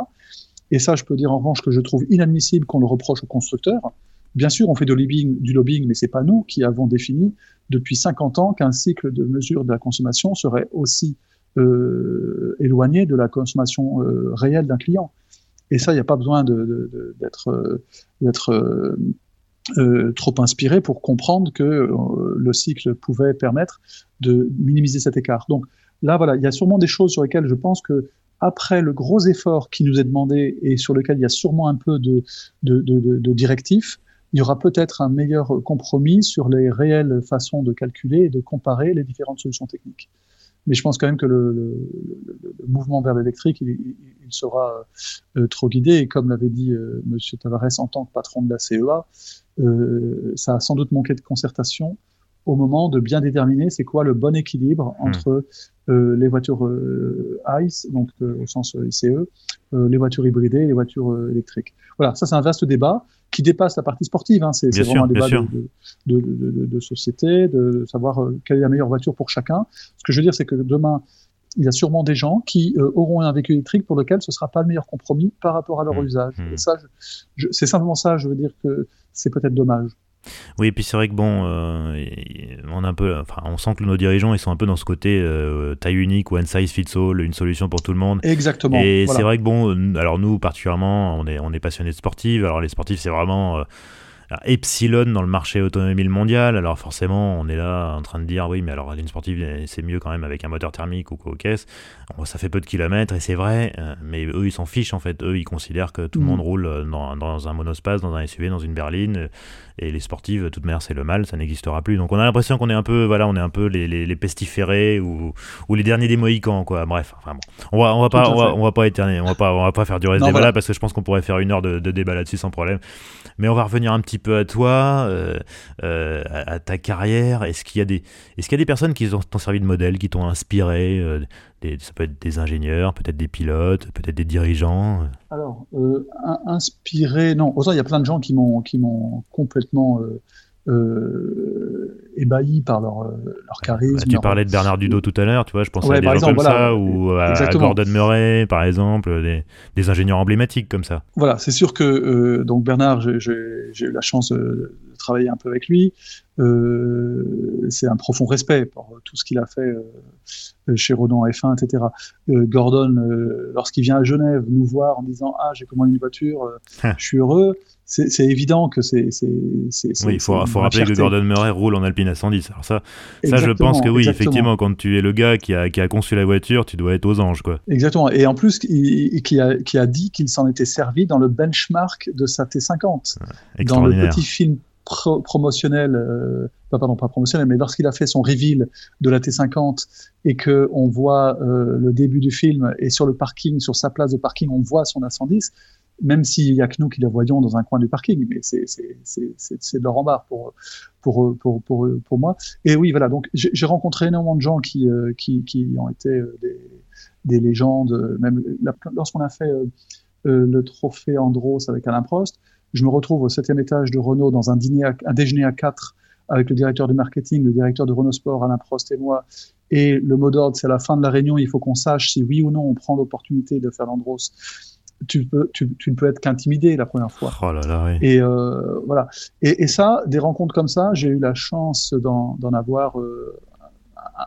Et ça, je peux dire en revanche que je trouve inadmissible qu'on le reproche aux constructeurs. Bien sûr, on fait de lobbying, du lobbying, mais c'est pas nous qui avons défini depuis 50 ans qu'un cycle de mesure de la consommation serait aussi euh, éloigné de la consommation euh, réelle d'un client. Et ça, il n'y a pas besoin d'être euh, trop inspiré pour comprendre que le cycle pouvait permettre de minimiser cet écart. Donc là, voilà, il y a sûrement des choses sur lesquelles je pense que après le gros effort qui nous est demandé et sur lequel il y a sûrement un peu de, de, de, de directif, il y aura peut-être un meilleur compromis sur les réelles façons de calculer et de comparer les différentes solutions techniques mais je pense quand même que le, mouvement vers l'électrique, il, sera euh, trop guidé. Et comme l'avait dit euh, Monsieur Tavares en tant que patron de la CEA, euh, ça a sans doute manqué de concertation au moment de bien déterminer c'est quoi le bon équilibre hmm. entre euh, les voitures euh, ICE, donc euh, au sens ICE, les voitures hybridées et les voitures électriques. Voilà, ça c'est un vaste débat qui dépasse la partie sportive. Hein. C'est vraiment un débat de, de, de, de, société, de savoir quelle est la meilleure voiture pour chacun. Ce que je veux dire, c'est que demain, il y a sûrement des gens qui euh, auront un véhicule électrique pour lequel ce sera pas le meilleur compromis par rapport à leur mmh. usage. Mmh. Et ça, c'est simplement ça. Je veux dire que c'est peut-être dommage. Oui, et puis c'est vrai que bon, euh, on a un peu, enfin, on sent que nos dirigeants ils sont un peu dans ce côté euh, taille unique, one size fits all, une solution pour tout le monde. Exactement. Et c'est vrai que bon, alors nous particulièrement, on est on est passionnés de sportifs. Alors les sportifs, c'est vraiment epsilon dans le marché automobile mondial. Alors forcément, on est là en train de dire oui, mais alors une sportive, c'est mieux quand même avec un moteur thermique ou quoi aux caisses. Ça fait peu de kilomètres et c'est vrai, euh, mais eux ils s'en fichent en fait. Eux ils considèrent que tout le mm. monde roule dans, dans, un monospace, dans un SUV, dans une berline et les sportives, de toute manière, c'est le mal, ça n'existera plus. Donc on a l'impression qu'on est un peu, voilà, on est un peu les, les, les pestiférés ou, ou, les derniers des Mohicans, quoi. Bref, enfin bon. On va, on va pas, on va, on va, pas éterner, on va pas, on va pas faire durer ce débat là parce que je pense qu'on pourrait faire une heure de, de débat là-dessus sans problème. Mais on va revenir un petit peu à toi, euh, euh, à, ta carrière. Est-ce qu'il y a des, est-ce qu'il y a des personnes qui t'ont servi de modèle, qui t'ont inspiré euh, ça peut être des ingénieurs, peut-être des pilotes, peut-être des dirigeants. Alors, inspiré, non. Autant il y a plein de gens qui m'ont complètement euh, ébahis par leur, euh, leur charisme. tu parlais de Bernard Dudo tout à l'heure, tu vois, je pensais à des gens comme ça, ou à, Gordon Murray, par exemple, des, ingénieurs emblématiques comme ça. Voilà, c'est sûr que euh, donc Bernard, j'ai eu la chance de, travailler un peu avec lui. c'est un profond respect pour tout ce qu'il a fait chez Rodon F1, etc. Gordon, lorsqu'il vient à Genève nous voir en disant Ah, j'ai commandé une voiture, je suis heureux c'est évident que c'est. Oui, il faut, faut rappeler que Gordon Murray roule en Alpine à 110. Alors ça, ça je pense que oui, effectivement, quand tu es le gars qui a, qui a, conçu la voiture, tu dois être aux anges. Quoi. Exactement. Et en plus, il, qui, a, qui, a, dit qu'il s'en était servi dans le benchmark de sa T50. dans le petit film promotionnel, euh, pas, pardon, pas promotionnel, mais lorsqu'il a fait son reveal de la T50 et que on voit euh, le début du film et sur le parking, sur sa place de parking, on voit son A110 même s'il y a que nous qui le voyons dans un coin du parking, mais c'est de leur embarras pour, pour, pour, pour, pour moi. Et oui, voilà, donc j'ai rencontré énormément de gens qui, euh, qui, qui ont été euh, des, des légendes, même lorsqu'on a fait le trophée Andros avec Alain Prost, je me retrouve au septième étage de Renault dans un, dîner un déjeuner à quatre avec le directeur de marketing, le directeur de Renault Sport, Alain Prost et moi. Et le mot d'ordre, c'est à la fin de la réunion, il faut qu'on sache si oui ou non on prend l'opportunité de faire l'Andros tu, peux, tu, tu ne peux être qu'intimidé la première fois. Oh là là, oui. Et euh, voilà. Et, et, ça, des rencontres comme ça, j'ai eu la chance d'en avoir euh,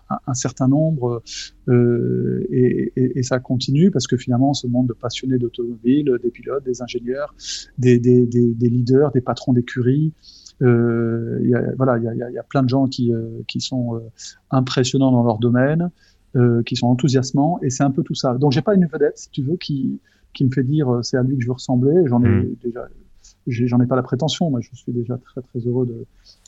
un, un, certain nombre euh, et, et, et, ça continue parce que finalement, ce monde de passionnés d'automobile, des pilotes, des ingénieurs, des, des, des, des leaders, des patrons d'écurie, y a, voilà, il y a, y a, plein de gens qui, euh, qui sont euh, impressionnants dans leur domaine, euh, qui sont enthousiasmants, et c'est un peu tout ça. Donc, j'ai pas une vedette, si tu veux, qui qui me fait dire euh, c'est à lui que je veux ressembler. J'en ai hmm. déjà, j'en ai pas la prétention. Moi, je suis déjà très très heureux de,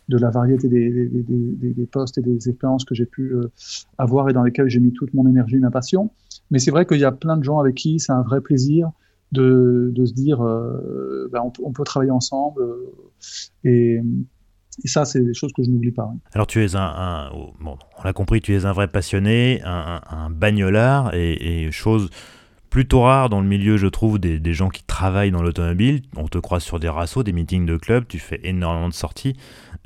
de la variété des, des, des, des, postes et des expériences que j'ai pu euh, avoir et dans lesquelles j'ai mis toute mon énergie et ma passion. Mais c'est vrai qu'il y a plein de gens avec qui c'est un vrai plaisir de, de se dire euh, ben on, peut travailler ensemble et, et ça, c'est des choses que je n'oublie pas. Alors, tu es un, un bon, on l'a compris, tu es un vrai passionné, un, un, un bagnolard, et, et chose plutôt rare dans le milieu, je trouve, des, des gens qui travaillent dans l'automobile. On te croise sur des rassos, des meetings de club, tu fais énormément de sorties.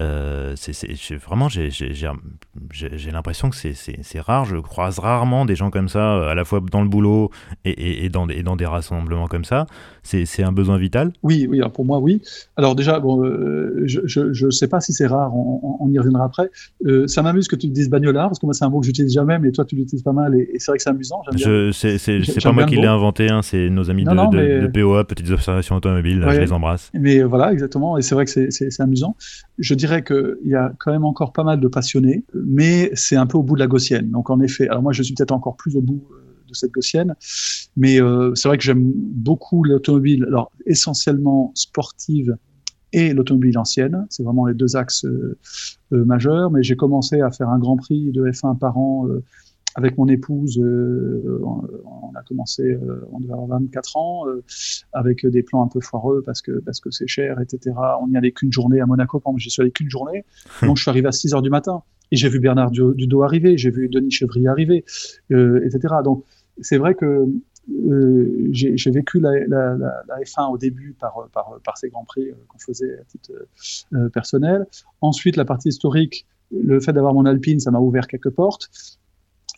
Euh, c'est vraiment, j'ai l'impression que c'est rare. Je croise rarement des gens comme ça, euh, à la fois dans le boulot et, et, dans, et dans, des rassemblements comme ça. C'est un besoin vital? Oui, oui, pour moi, oui. Alors déjà, bon, euh, je ne sais pas si c'est rare, on, on, y reviendra après. Euh, ça m'amuse que tu dises bagnolard, parce que moi, c'est un mot que j'utilise jamais, mais toi, tu l'utilises pas mal, et, c'est vrai que c'est amusant. C'est pas moi qui l'ai inventé, hein, c'est nos amis de, de, POA, Petites Observations Automobiles, je les embrasse. Mais voilà, exactement, et c'est vrai que c'est amusant. Je dirais qu'il y a quand même encore pas mal de passionnés, mais c'est un peu au bout de la gaussienne. Donc en effet, alors moi, je suis peut-être encore plus au bout euh, de cette gaussienne. Mais euh, c'est vrai que j'aime beaucoup l'automobile, alors essentiellement sportive et l'automobile ancienne. C'est vraiment les deux axes euh, euh, majeurs. Mais j'ai commencé à faire un Grand Prix de F1 par an avec mon épouse, on a commencé, on devait avoir 24 ans, avec des plans un peu foireux parce que parce que c'est cher, etc. On n'y allait qu'une journée à Monaco, par exemple, j'y suis allé qu'une journée, donc je suis arrivé à 6 heures du matin. Et j'ai vu Bernard Dudo arriver, j'ai vu Denis Chevrier arriver, etc. Donc c'est vrai que euh, j'ai vécu la, la, la, la, F1 au début par, ces grands prix euh, qu'on faisait à titre euh, personnel. Ensuite, la partie historique, le fait d'avoir mon Alpine, ça m'a ouvert quelques portes.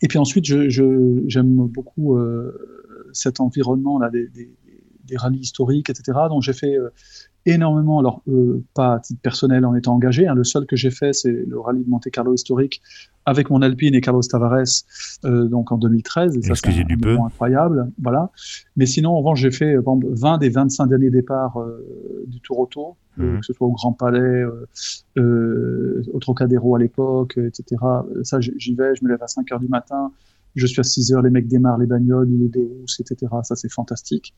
Et puis ensuite, j'aime beaucoup cet environnement-là des, des, des, rallyes historiques, etc. Donc j'ai fait énormément, alors euh, pas à titre personnel en étant engagé, hein, le seul que j'ai fait c'est le rallye de Monte Carlo historique avec mon Alpine et Carlos Tavares euh, donc en 2013, et ça c'est un, peu. incroyable, voilà. Mais sinon en revanche j'ai fait 20 des 25 derniers départs euh, du Tour Auto, euh, mhm. que ce soit au Grand Palais, au Trocadéro à l'époque, etc. Ça j'y vais, je me lève à 5 heures du matin, je suis à 6 heures, les mecs démarrent les bagnoles, ils les déhoussent, etc. Ça c'est fantastique.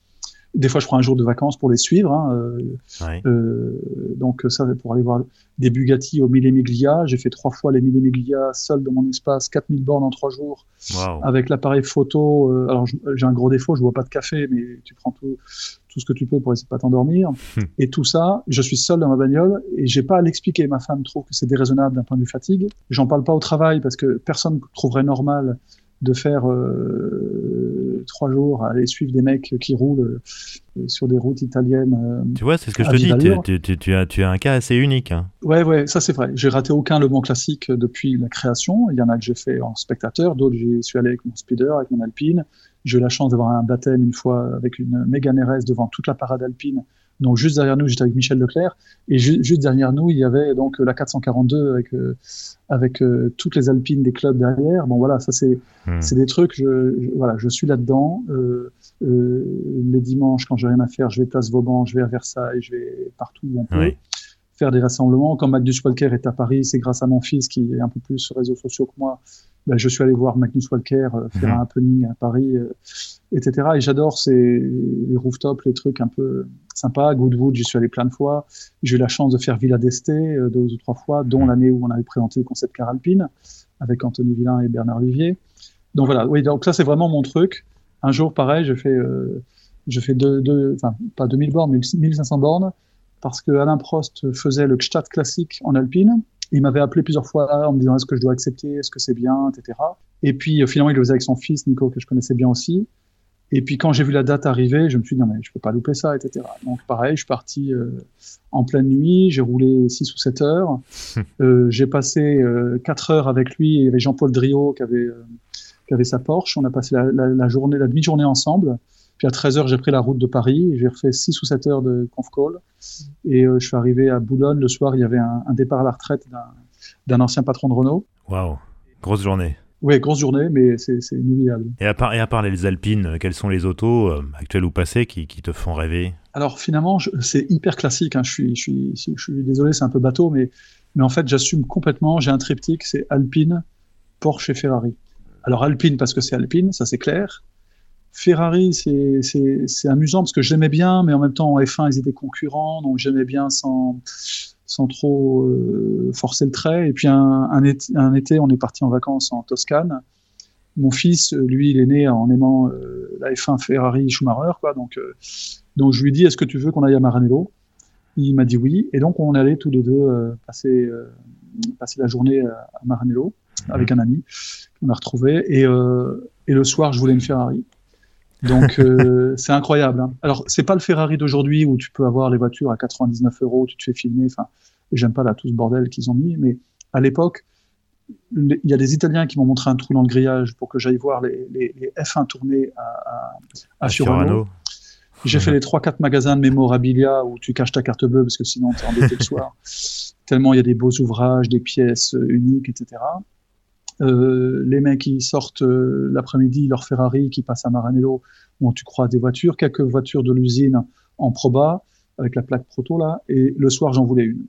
Des fois, je prends un jour de vacances pour les suivre. Hein, euh, euh, donc ça, pour aller voir des Bugatti au Mille Miglia. J'ai fait trois fois les Mille Miglia seul dans mon espace, 4000 bornes en trois jours, avec l'appareil photo. Euh, alors j'ai un gros défaut, je bois pas de café, mais tu prends tout, tout ce que tu peux pour essayer de pas t'endormir. Hmm. Et tout ça, je suis seul dans ma bagnole et j'ai pas à l'expliquer. Ma femme trouve que c'est déraisonnable d'un point de vue fatigue. J'en parle pas au travail parce que personne trouverait normal de faire euh, trois jours à aller suivre des mecs qui roulent sur des routes italiennes. tu vois, c'est ce que je te dis, tu, tu, as, tu as un cas assez unique. Hein. Ouais, ouais, ça c'est vrai. J'ai raté aucun Le Mans classique depuis la création. Il y en a que j'ai fait en spectateur, d'autres j'y suis allé avec mon speeder, avec mon alpine. J'ai eu la chance d'avoir un baptême une fois avec une méga RS devant toute la parade alpine donc juste derrière nous, j'étais avec Michel Leclerc, et juste derrière nous, il y avait donc la 442 avec euh, avec euh, toutes les Alpines des clubs derrière. Bon voilà, ça c'est hmm. c'est des trucs. Je, voilà, je suis là-dedans. Euh, les dimanches, quand j'ai rien à faire, je vais place Vauban, je vais à Versailles, je vais partout où on peut. Faire des rassemblements. Quand Magnus Walker est à Paris, c'est grâce à mon fils qui est un peu plus sur réseaux sociaux que moi. Ben, je suis allé voir Magnus Walker faire hmm. un happening à Paris, etc. Et j'adore ces les rooftops, les trucs un peu sympa. Goodwood, j'y suis allé plein de fois. J'ai eu la chance de faire Villa d'Este euh, deux ou trois fois, dont l'année où on avait présenté le concept car alpine avec Anthony Villain et Bernard Vivier. Donc voilà, oui, donc ça c'est vraiment mon truc. Un jour, pareil, je fais, euh, je fais deux, deux, enfin pas 2000 bornes, mais 1500 bornes, parce que Alain Prost faisait le Gstaad classique en alpine. Il m'avait appelé plusieurs fois en me disant est-ce que je dois accepter, est-ce que c'est bien, etc. Et puis euh, finalement, il le faisait avec son fils Nico que je connaissais bien aussi. Et puis quand j'ai vu la date arriver, je me suis dit non mais je peux pas louper ça, etc. Donc pareil, je suis parti euh, en pleine nuit, j'ai roulé 6 ou 7 heures, euh, j'ai passé euh, 4 heures avec lui, et il y avait Jean-Paul Driot qui avait, qui avait sa Porsche, on a passé la, la, la journée, la demi-journée ensemble, puis à 13 heures j'ai pris la route de Paris, j'ai refait 6 ou 7 heures de conf call, et euh, je suis arrivé à Boulogne, le soir il y avait un, un départ à la retraite d'un ancien patron de Renault. Waouh, grosse journée. Oui, grosse journée, mais c'est inoubliable. Et à, part, et à part les Alpines, quelles sont les autos, euh, actuelles ou passées, qui, qui, te font rêver? Alors finalement, c'est hyper classique. Hein. Je, suis, je, suis, je suis désolé, c'est un peu bateau, mais, mais en fait, j'assume complètement. J'ai un triptyque, c'est Alpine, Porsche et Ferrari. Alors Alpine parce que c'est Alpine, ça c'est clair. Ferrari, c'est amusant parce que j'aimais bien, mais en même temps en F1 ils étaient concurrents, donc j'aimais bien sans sans trop euh, forcer le trait. Et puis un, un, été, on est parti en vacances en Toscane. Mon fils, lui, il est né en aimant euh, la F1 Ferrari Schumacher, quoi. Donc, euh, donc je lui dis, est-ce que tu veux qu'on aille à Maranello? Il m'a dit oui. Et donc on allait tous les deux passer, passer la journée à Maranello avec un ami qu'on a retrouvé. Et, et le soir, je voulais une Ferrari. Donc euh, c'est incroyable. Hein. Alors c'est pas le Ferrari d'aujourd'hui où tu peux avoir les voitures à 99 euros, tu te fais filmer. Enfin, j'aime pas là tout ce bordel qu'ils ont mis, mais à l'époque, il y a des Italiens qui m'ont montré un trou dans le grillage pour que j'aille voir les, les, les, F1 tournés à, à, à Furano. J'ai fait les 3-4 magasins de mémorabilia où tu caches ta carte bleue parce que sinon tu es embêté le soir. Tellement il y a des beaux ouvrages, des pièces uniques, etc. Euh, les mecs qui sortent euh, l'après-midi, leur Ferrari qui passe à Maranello, où tu crois des voitures, quelques voitures de l'usine en proba, avec la plaque proto là, et le soir j'en voulais une.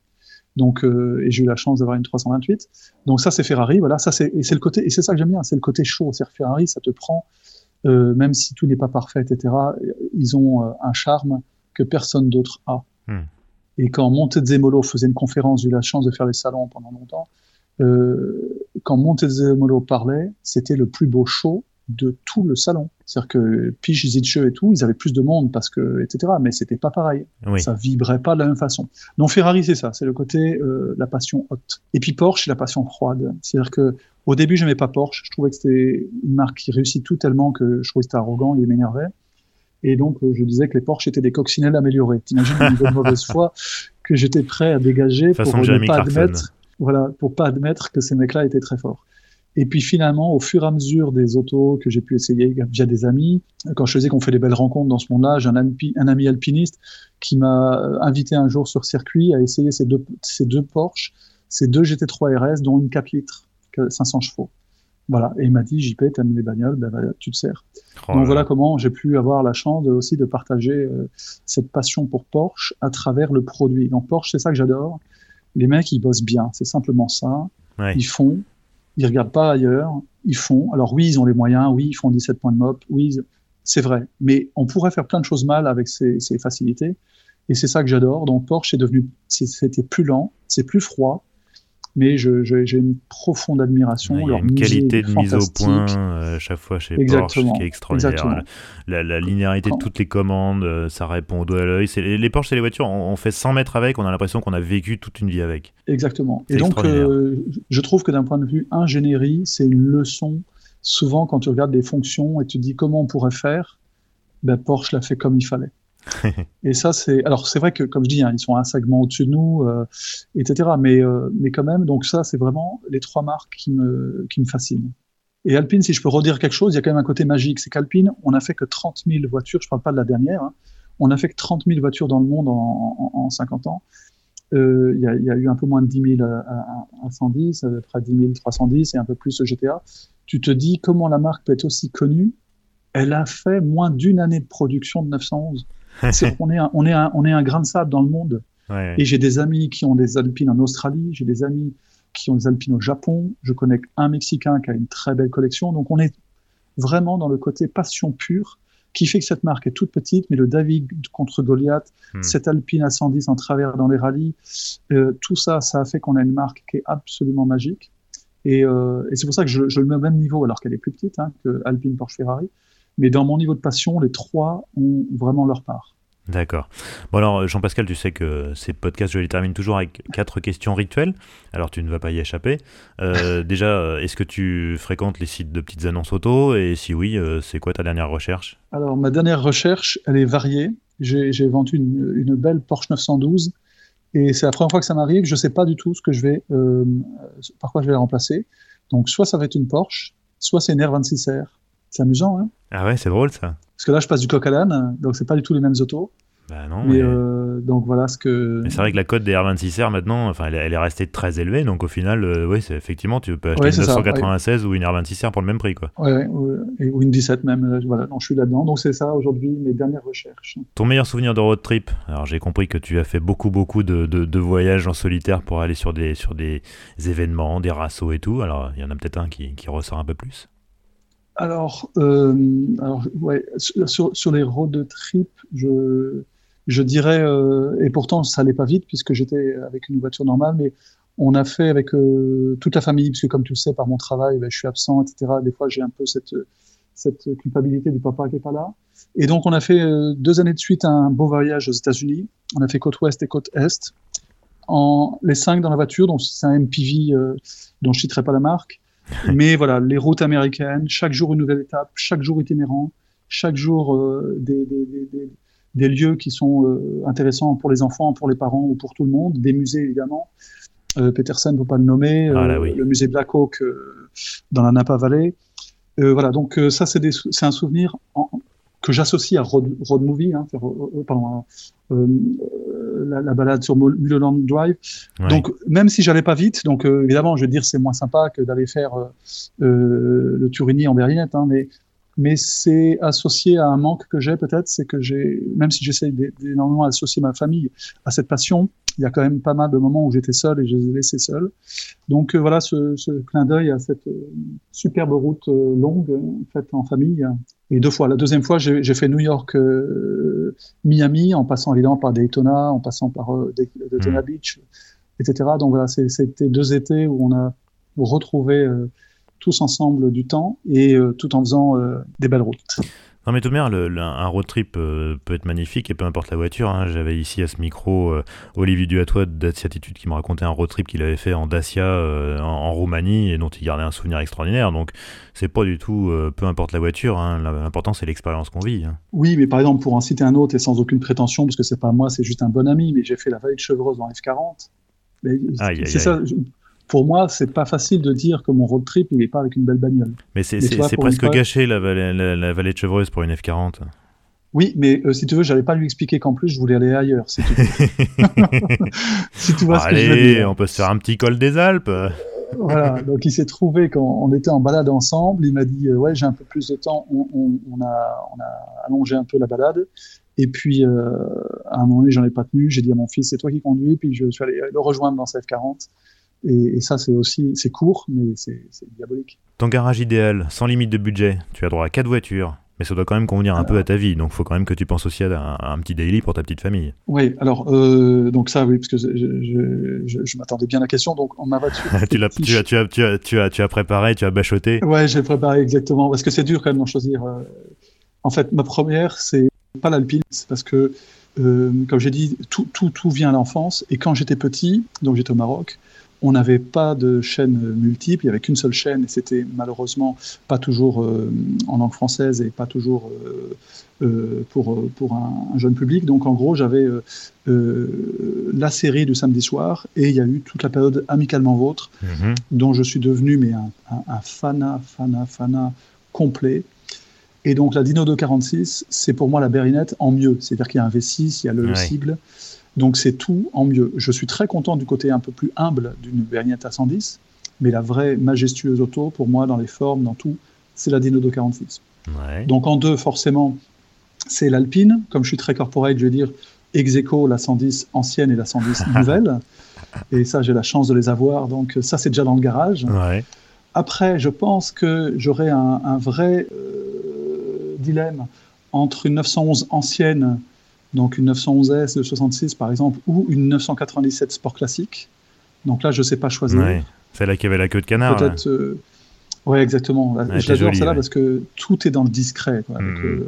Donc, euh, et j'ai eu la chance d'avoir une 328. Donc ça c'est Ferrari, voilà, ça c'est et c'est le côté et c'est ça que j'aime bien, c'est le côté chaud. C'est Ferrari, ça te prend, même si tout n'est pas parfait, etc. Ils ont un charme que personne d'autre a. Hmm. Et quand Montezemolo faisait une conférence, j'ai eu la chance de faire les salons pendant longtemps. Euh, quand Montezemolo parlait, c'était le plus beau show de tout le salon. C'est-à-dire que Pich, Zitsche et tout, ils avaient plus de monde parce que, etc. Mais c'était pas pareil. Ça vibrait pas de la même façon. Non, Ferrari, c'est ça. C'est le côté, euh, la passion haute. Et puis Porsche, c'est la passion froide. C'est-à-dire que, au début, j'aimais pas Porsche. Je trouvais que c'était une marque qui réussit tout tellement que je trouvais que c'était arrogant, il m'énervait. Et donc, euh, je disais que les Porsche étaient des coccinelles améliorées. T'imagines de mauvaise foi que j'étais prêt à dégager pour ne pas admettre voilà, pour pas admettre que ces mecs-là étaient très forts. Et puis finalement, au fur et à mesure des autos que j'ai pu essayer via des amis, quand je faisais qu'on fait des belles rencontres dans ce monde-là, j'ai un, un, ami alpiniste qui m'a invité un jour sur circuit à essayer ces deux, ces deux Porsche, ces deux GT3 RS, dont une 4 litres, 500 chevaux. Voilà. Et il m'a dit, JP, t'aimes les bagnoles, ben, ben, tu te sers. Oh Donc voilà comment j'ai pu avoir la chance de, aussi de partager euh, cette passion pour Porsche à travers le produit. Donc Porsche, c'est ça que j'adore les mecs, ils bossent bien. C'est simplement ça. Ils font. Ils regardent pas ailleurs. Ils font. Alors oui, ils ont les moyens. Oui, ils font 17 points de mop. Oui, c'est vrai. Mais on pourrait faire plein de choses mal avec ces, ces facilités. Et c'est ça que j'adore. Donc Porsche est devenu, c'était plus lent, c'est plus froid, mais j'ai une profonde admiration. Il y a une qualité de mise au point euh, chaque fois chez Porsche qui est extraordinaire. La, la, linéarité de toutes les commandes, euh, ça répond au doigt à l'œil. Les Porsche, c'est les voitures, on, fait 100 mètres avec, on a l'impression qu'on a vécu toute une vie avec. Exactement. Et donc, euh, je trouve que d'un point de vue ingénierie, c'est une leçon souvent quand tu regardes les fonctions et tu te dis comment on pourrait faire, ben, Porsche l'a fait comme il fallait. et ça, c'est. Alors, c'est vrai que, comme je dis, hein, ils sont un segment au-dessus de nous, euh, etc. Mais, euh, mais quand même, donc ça, c'est vraiment les trois marques qui me, qui me fascinent. Et Alpine, si je peux redire quelque chose, il y a quand même un côté magique. C'est qu'Alpine, on a fait que 30 000 voitures, je ne parle pas de la dernière, hein, on a fait que 30 000 voitures dans le monde en, en, en 50 ans. Euh, il y, a, eu un peu moins de 10 000 à, à, à 110, près de 10 000 310 et un peu plus au GTA. Tu te dis comment la marque peut être aussi connue? Elle a fait moins d'une année de production de 911 on, est un, on, est un, on est un grain de sable dans le monde. Ouais. Et j'ai des amis qui ont des alpines en Australie, j'ai des amis qui ont des alpines au Japon, je connais un Mexicain qui a une très belle collection. Donc on est vraiment dans le côté passion pure qui fait que cette marque est toute petite, mais le David contre Goliath, hmm. cette Alpine à 110 en travers dans les rallyes, euh, tout ça, ça a fait qu'on a une marque qui est absolument magique. Et, euh, et c'est pour ça que je, je, le mets au même niveau, alors qu'elle est plus petite hein, que Alpine, Porsche, Ferrari. Mais dans mon niveau de passion, les trois ont vraiment leur part. D'accord. Bon alors Jean-Pascal, tu sais que ces podcasts, je les termine toujours avec quatre questions rituelles. Alors tu ne vas pas y échapper. Euh, déjà, est-ce que tu fréquentes les sites de petites annonces auto? Et si oui, euh, c'est quoi ta dernière recherche? Alors ma dernière recherche, elle est variée. J'ai vendu une, une, belle Porsche 912 et c'est la première fois que ça m'arrive. Je ne sais pas du tout ce que je vais, euh, par quoi je vais la remplacer. Donc soit ça va être une Porsche, soit c'est une R26R. C'est amusant, hein Ah ouais, c'est drôle ça. Parce que là, je passe du coq à l'âne, donc c'est pas du tout les mêmes autos. Bah non. Mais, euh, donc voilà ce que. Mais c'est vrai que la cote des R26R maintenant, enfin, elle, elle, est restée très élevée, donc au final, euh, oui, c'est effectivement, tu peux acheter Ouais, une c'est ça, 996 ou une R26R pour le même prix, quoi. Ouais, ou une 17 même. euh, Voilà, donc je suis là-dedans. Donc c'est ça aujourd'hui mes dernières recherches. Ton meilleur souvenir de road trip? Alors j'ai compris que tu as fait beaucoup, beaucoup de, de- de voyages en solitaire pour aller sur des, sur des événements, des rassos et tout. Alors il y en a peut-être un qui, qui ressort un peu plus. Alors, euh, ouais, sur, sur- les road trip, je, je dirais, euh, et pourtant ça allait pas vite puisque j'étais avec une voiture normale, mais on a fait avec euh, toute la famille, parce que comme tu le sais, par mon travail, ben, je suis absent, etc. Des fois, j'ai un peu cette, cette culpabilité du papa qui est pas là. Et donc, on a fait euh, deux années de suite un beau voyage aux États-Unis. On a fait côte ouest et côte est. En, les cinq dans la voiture, donc c'est un MPV euh, dont je citerai pas la marque. Mais voilà, les routes américaines, chaque jour une nouvelle étape, chaque jour itinérant, chaque jour euh, des, des, des, des, des lieux qui sont euh, intéressants pour les enfants, pour les parents ou pour tout le monde, des musées évidemment. Euh, Peterson, faut pas le nommer, Ah là, euh, oui. le musée Black Hawk dans la Napa Valley. Voilà, donc ça c'est un souvenir en- que j'associe à road, road movie, hein, faire, euh, euh, pardon, euh, euh, la, la balade sur Mul- Mulholland Drive. Ouais. Donc même si j'allais pas vite, donc euh, évidemment je veux dire c'est moins sympa que d'aller faire euh, euh, le Turini en berlinette, hein, mais mais c'est associé à un manque que j'ai peut-être, c'est que j'ai, même si j'essaye d'é- d'énormément associer ma famille à cette passion, il y a quand même pas mal de moments où j'étais seul et je les ai laissés seuls. Donc euh, voilà ce, ce clin d'œil à cette euh, superbe route euh, longue euh, faite en famille. Et deux fois. La deuxième fois, j'ai fait New York, Miami, en passant évidemment par Daytona, en passant par Day- Daytona Mm. Beach, etc. Donc voilà, c'était deux étés où on a retrouvé tous ensemble du temps et euh, tout en faisant euh, des belles routes. Non mais tout de même, le- le- un road trip euh, peut être magnifique et peu importe la voiture. hein. J'avais ici à ce micro euh, Olivier Duhatois de Dacia Attitude qui me racontait un road trip qu'il avait fait en Dacia euh, en, en Roumanie et dont il gardait un souvenir extraordinaire. Donc c'est pas du tout peu importe la voiture. hein. L'important c'est l'expérience qu'on vit. hein. Oui, mais par exemple, pour en citer un autre et sans aucune prétention, parce que c'est pas moi, c'est juste un bon ami, mais j'ai fait la vallée de Chevreuse en F40. Mais Aïe, aïe, c'est ça. je- Pour moi, c'est pas facile de dire que mon road trip, il est pas avec une belle bagnole. Mais c'est presque fois- gâché la vallée, la, la vallée de Chevreuse pour une F40. Oui, mais euh, si tu veux, j'allais pas lui expliquer qu'en plus, je voulais aller ailleurs, si tu, si tu vois ce que je veux Allez, dire. on peut se faire un petit col des Alpes. Voilà, donc il s'est trouvé quand on était en balade ensemble, il m'a dit euh, ouais j'ai un peu plus de temps, on, on, on a, on a allongé un peu la balade, et puis euh, à un moment donné j'en ai pas tenu, j'ai dit à mon fils c'est toi qui conduis, puis je suis allé le rejoindre dans sa F40, et, et ça c'est aussi c'est court mais c'est diabolique. Ton garage idéal, sans limite de budget, tu as droit à 4 voitures. Mais ça doit quand même convenir un peu à ta vie, donc faut quand même que tu penses aussi à un, à un petit daily pour ta petite famille. Oui, alors euh, donc ça oui parce que je, je, je, je m'attendais bien à la question, donc on m'a voiture. tu, l'as- tu, as, tu, as, tu, as, tu, as, tu as préparé, tu as bachoté. Ouais, j'ai préparé exactement parce que c'est dur quand même d'en choisir. euh. En fait, ma première, c'est pas l'alpine, c'est parce que, euh, comme j'ai dit, tout, tout, tout vient à l'enfance. Et quand j'étais petit, donc j'étais au Maroc, On n'avait pas de chaîne multiple, il n'y avait qu'une seule chaîne et c'était malheureusement pas toujours euh, en langue française et pas toujours euh, euh, pour, pour un, jeune public. Donc en gros, j'avais la série du samedi soir et il y a eu toute la période Amicalement Vôtre, Mhm. dont je suis devenu mais un, un, un fana, fana, fana complet. Et donc la Dino 246, c'est pour moi la berlinette en mieux. C'est-à-dire qu'il y a un V6, il y a le Ouais. sigle. Donc c'est tout en mieux. Je suis très content du côté un peu plus humble d'une berlinette à 110, mais la vraie majestueuse auto, pour moi, dans les formes, dans tout, c'est la Dino 246. Ouais. Donc en deux, forcément, c'est l'Alpine. Comme je suis très corporate, je vais dire ex aequo, la 110 ancienne et la 110 nouvelle. Et ça, j'ai la chance de les avoir. Donc ça, c'est déjà dans le garage. Ouais. Après, je pense que j'aurais un, un vrai euh, dilemme entre une 911 ancienne, donc une 911S de 66 par exemple, ou une 997 Sport classique. Donc là, je ne sais pas choisir. Ouais. Celle-là qui avait la queue de canard. Peut-être. euh, ouais, exactement. Ouais, je l'adore celle-là ouais. parce que tout est dans le discret. quoi, Mhm. euh,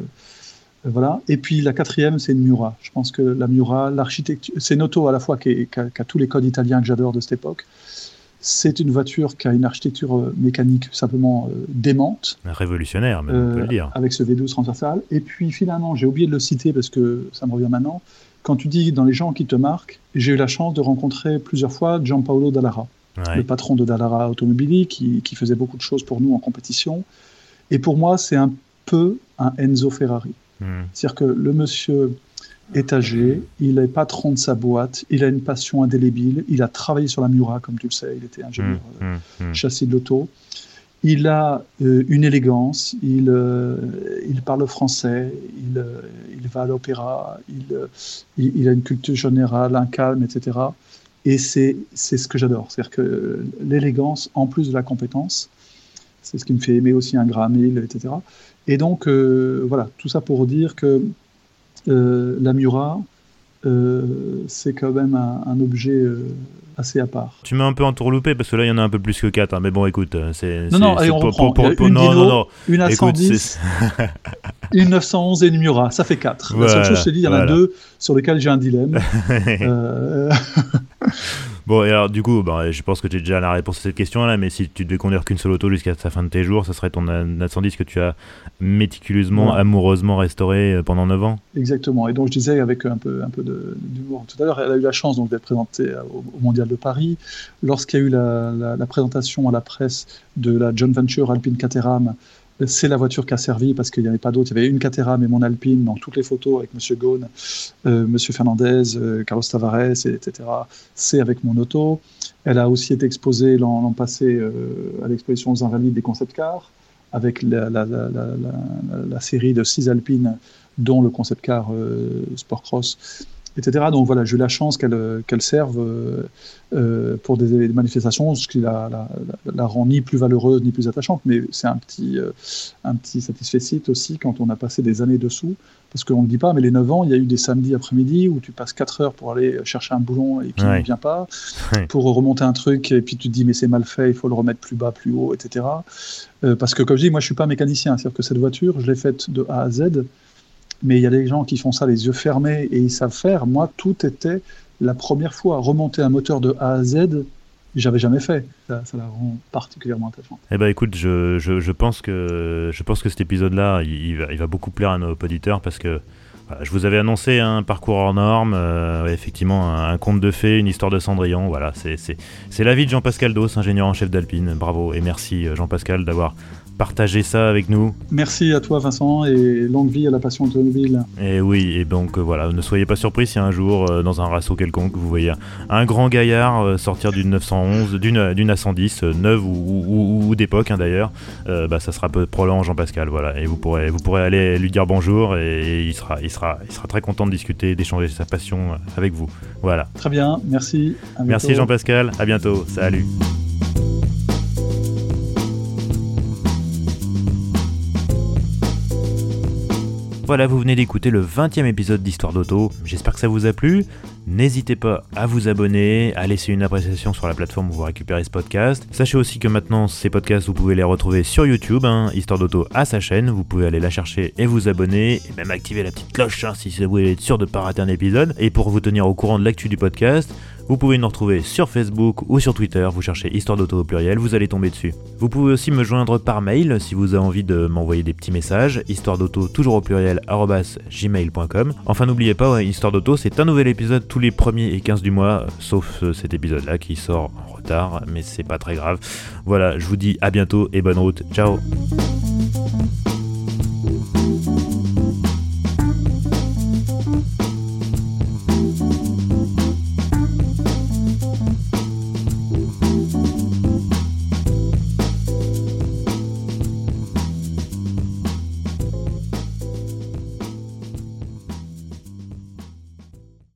voilà. Et puis la quatrième, c'est une Miura. Je pense que la Miura, l'architecture, c'est une auto à la fois qui, est- qui a, qui a tous les codes italiens que j'adore de cette époque. C'est une voiture qui a une architecture euh, mécanique simplement euh, démente, Révolutionnaire, même, on peut euh, le dire. avec ce V12 transversal. Et puis finalement, j'ai oublié de le citer parce que ça me revient maintenant. Quand tu dis dans les gens qui te marquent, j'ai eu la chance de rencontrer plusieurs fois Gianpaolo Dallara Ouais. le patron de Dallara Automobili, qui, qui faisait beaucoup de choses pour nous en compétition. Et pour moi, c'est un peu un Enzo Ferrari. Mhm. C'est-à-dire que le monsieur est âgé, il est patron de sa boîte, il a une passion indélébile, il a travaillé sur la Mura, comme tu le sais, il était ingénieur Mhm. euh, Mhm. châssis de l'auto. Il a euh, une élégance, il, euh, il parle français, il, euh, il va à l'opéra, il, euh, il, il a une culture générale, un calme, etc. Et c'est ce que j'adore. C'est-à-dire que l'élégance, en plus de la compétence, c'est ce qui me fait aimer aussi un Hill, etc. Et donc, euh, voilà, tout ça pour dire que euh, la Mura, euh, c'est quand même un, un objet euh, assez à part. Tu m'as un peu entourloupé parce que là il y en a un peu plus que 4 mais bon écoute euh, c'est Non, non, allez, on pour- reprend. pour- pour- une non, Dino, non non Une à écoute 110, c'est- une 911 et une Miura, ça fait 4. La seule chose, je te dis, il y en a voilà. deux sur lesquels j'ai un dilemme. Euh, bon et alors du coup bah, je pense que tu as déjà la réponse à cette question là mais si tu devais conduire qu'une seule auto jusqu'à la fin de tes jours ça serait ton Nat 110 que tu as méticuleusement amoureusement restauré euh, pendant 9 ans exactement. Et donc, je disais avec un peu, un peu d'humour tout à l'heure, elle a eu la chance donc, d'être présentée au, au Mondial de Paris. Lorsqu'il y a eu la, la- la présentation à la presse de la John Venture Alpine Caterham, c'est la voiture qui a servi parce qu'il n'y avait pas d'autre. Il y avait une Caterham et mon Alpine dans toutes les photos avec Monsieur Ghosn, euh, Monsieur Fernandez, euh, Carlos Tavares, et- etc. C'est avec mon auto. Elle a aussi été exposée l'an passé euh, à l'exposition aux Invalides des concept cars avec la, série de six Alpines, dont le concept car euh, Sport Cross, etc. Donc voilà, j'ai eu la chance qu'elle euh, qu'elle serve euh, euh, pour des, des manifestations, ce qui la, la, rend ni plus valeureuse ni plus attachante, mais c'est un petit, euh, un petit satisfait aussi quand on a passé des années dessous. Parce qu'on ne le dit pas, mais les 9 ans, il y a eu des samedis après-midi où tu passes 4 heures pour aller chercher un boulon et puis Ouais. ne vient pas, Ouais. pour remonter un truc et puis tu te dis mais c'est mal fait, il faut le remettre plus bas, plus haut, etc. Euh, parce que comme je dis, moi je suis pas mécanicien, c'est-à-dire que cette voiture, je l'ai faite de A à Z, mais il y a des gens qui font ça les yeux fermés et ils savent faire. Moi, tout était la première fois. Remonter un moteur de A à Z, j'avais jamais fait. Ça, la rend particulièrement attachante. Eh ben écoute, je, je, pense que je pense que cet épisode-là, il, va, il va beaucoup plaire à nos auditeurs parce que je vous avais annoncé un parcours hors norme, euh, effectivement un, conte de fées, une histoire de Cendrillon. Voilà, c'est la vie de Jean-Pascal Dos, ingénieur en chef d'Alpine. Bravo et merci euh, Jean-Pascal d'avoir partagé ça avec nous. Merci à toi, Vincent, et longue vie à la passion automobile. Et oui, et donc euh, voilà, ne soyez pas surpris si un jour, euh, dans un rasso quelconque, vous voyez un grand gaillard euh, sortir d'une 911, d'une d'une A110, euh, neuve ou, ou- ou- ou d'époque hein, d'ailleurs, bah, ça sera peu- probablement Jean-Pascal, voilà. Et vous pourrez, vous pourrez aller lui dire bonjour et, il, sera, il, sera, il sera très content de discuter, d'échanger sa passion avec vous. Voilà. Très bien, merci. à Merci. Jean-Pascal, à bientôt, salut. Voilà, vous venez d'écouter le 20e épisode d'Histoire d'Auto. J'espère que ça vous a plu. N'hésitez pas à vous abonner, à laisser une appréciation sur la plateforme où vous récupérez ce podcast. Sachez aussi que maintenant, ces podcasts, vous pouvez les retrouver sur YouTube. hein. Histoire d'Auto à sa chaîne. Vous pouvez aller la chercher et vous abonner. Et même activer la petite cloche hein, si vous voulez être sûr de ne pas rater un épisode. Et pour vous tenir au courant de l'actu du podcast, Vous pouvez nous retrouver sur Facebook ou sur Twitter, vous cherchez Histoire d'Auto au pluriel, vous allez tomber dessus. Vous pouvez aussi me joindre par mail si vous avez envie de m'envoyer des petits messages, histoire d'auto toujours au pluriel gmail.com. Enfin n'oubliez pas, Histoire d'auto c'est un nouvel épisode tous les premiers et 15 du mois, sauf euh, cet épisode là qui sort en retard, mais c'est pas très grave. Voilà, je vous dis à bientôt et bonne route, ciao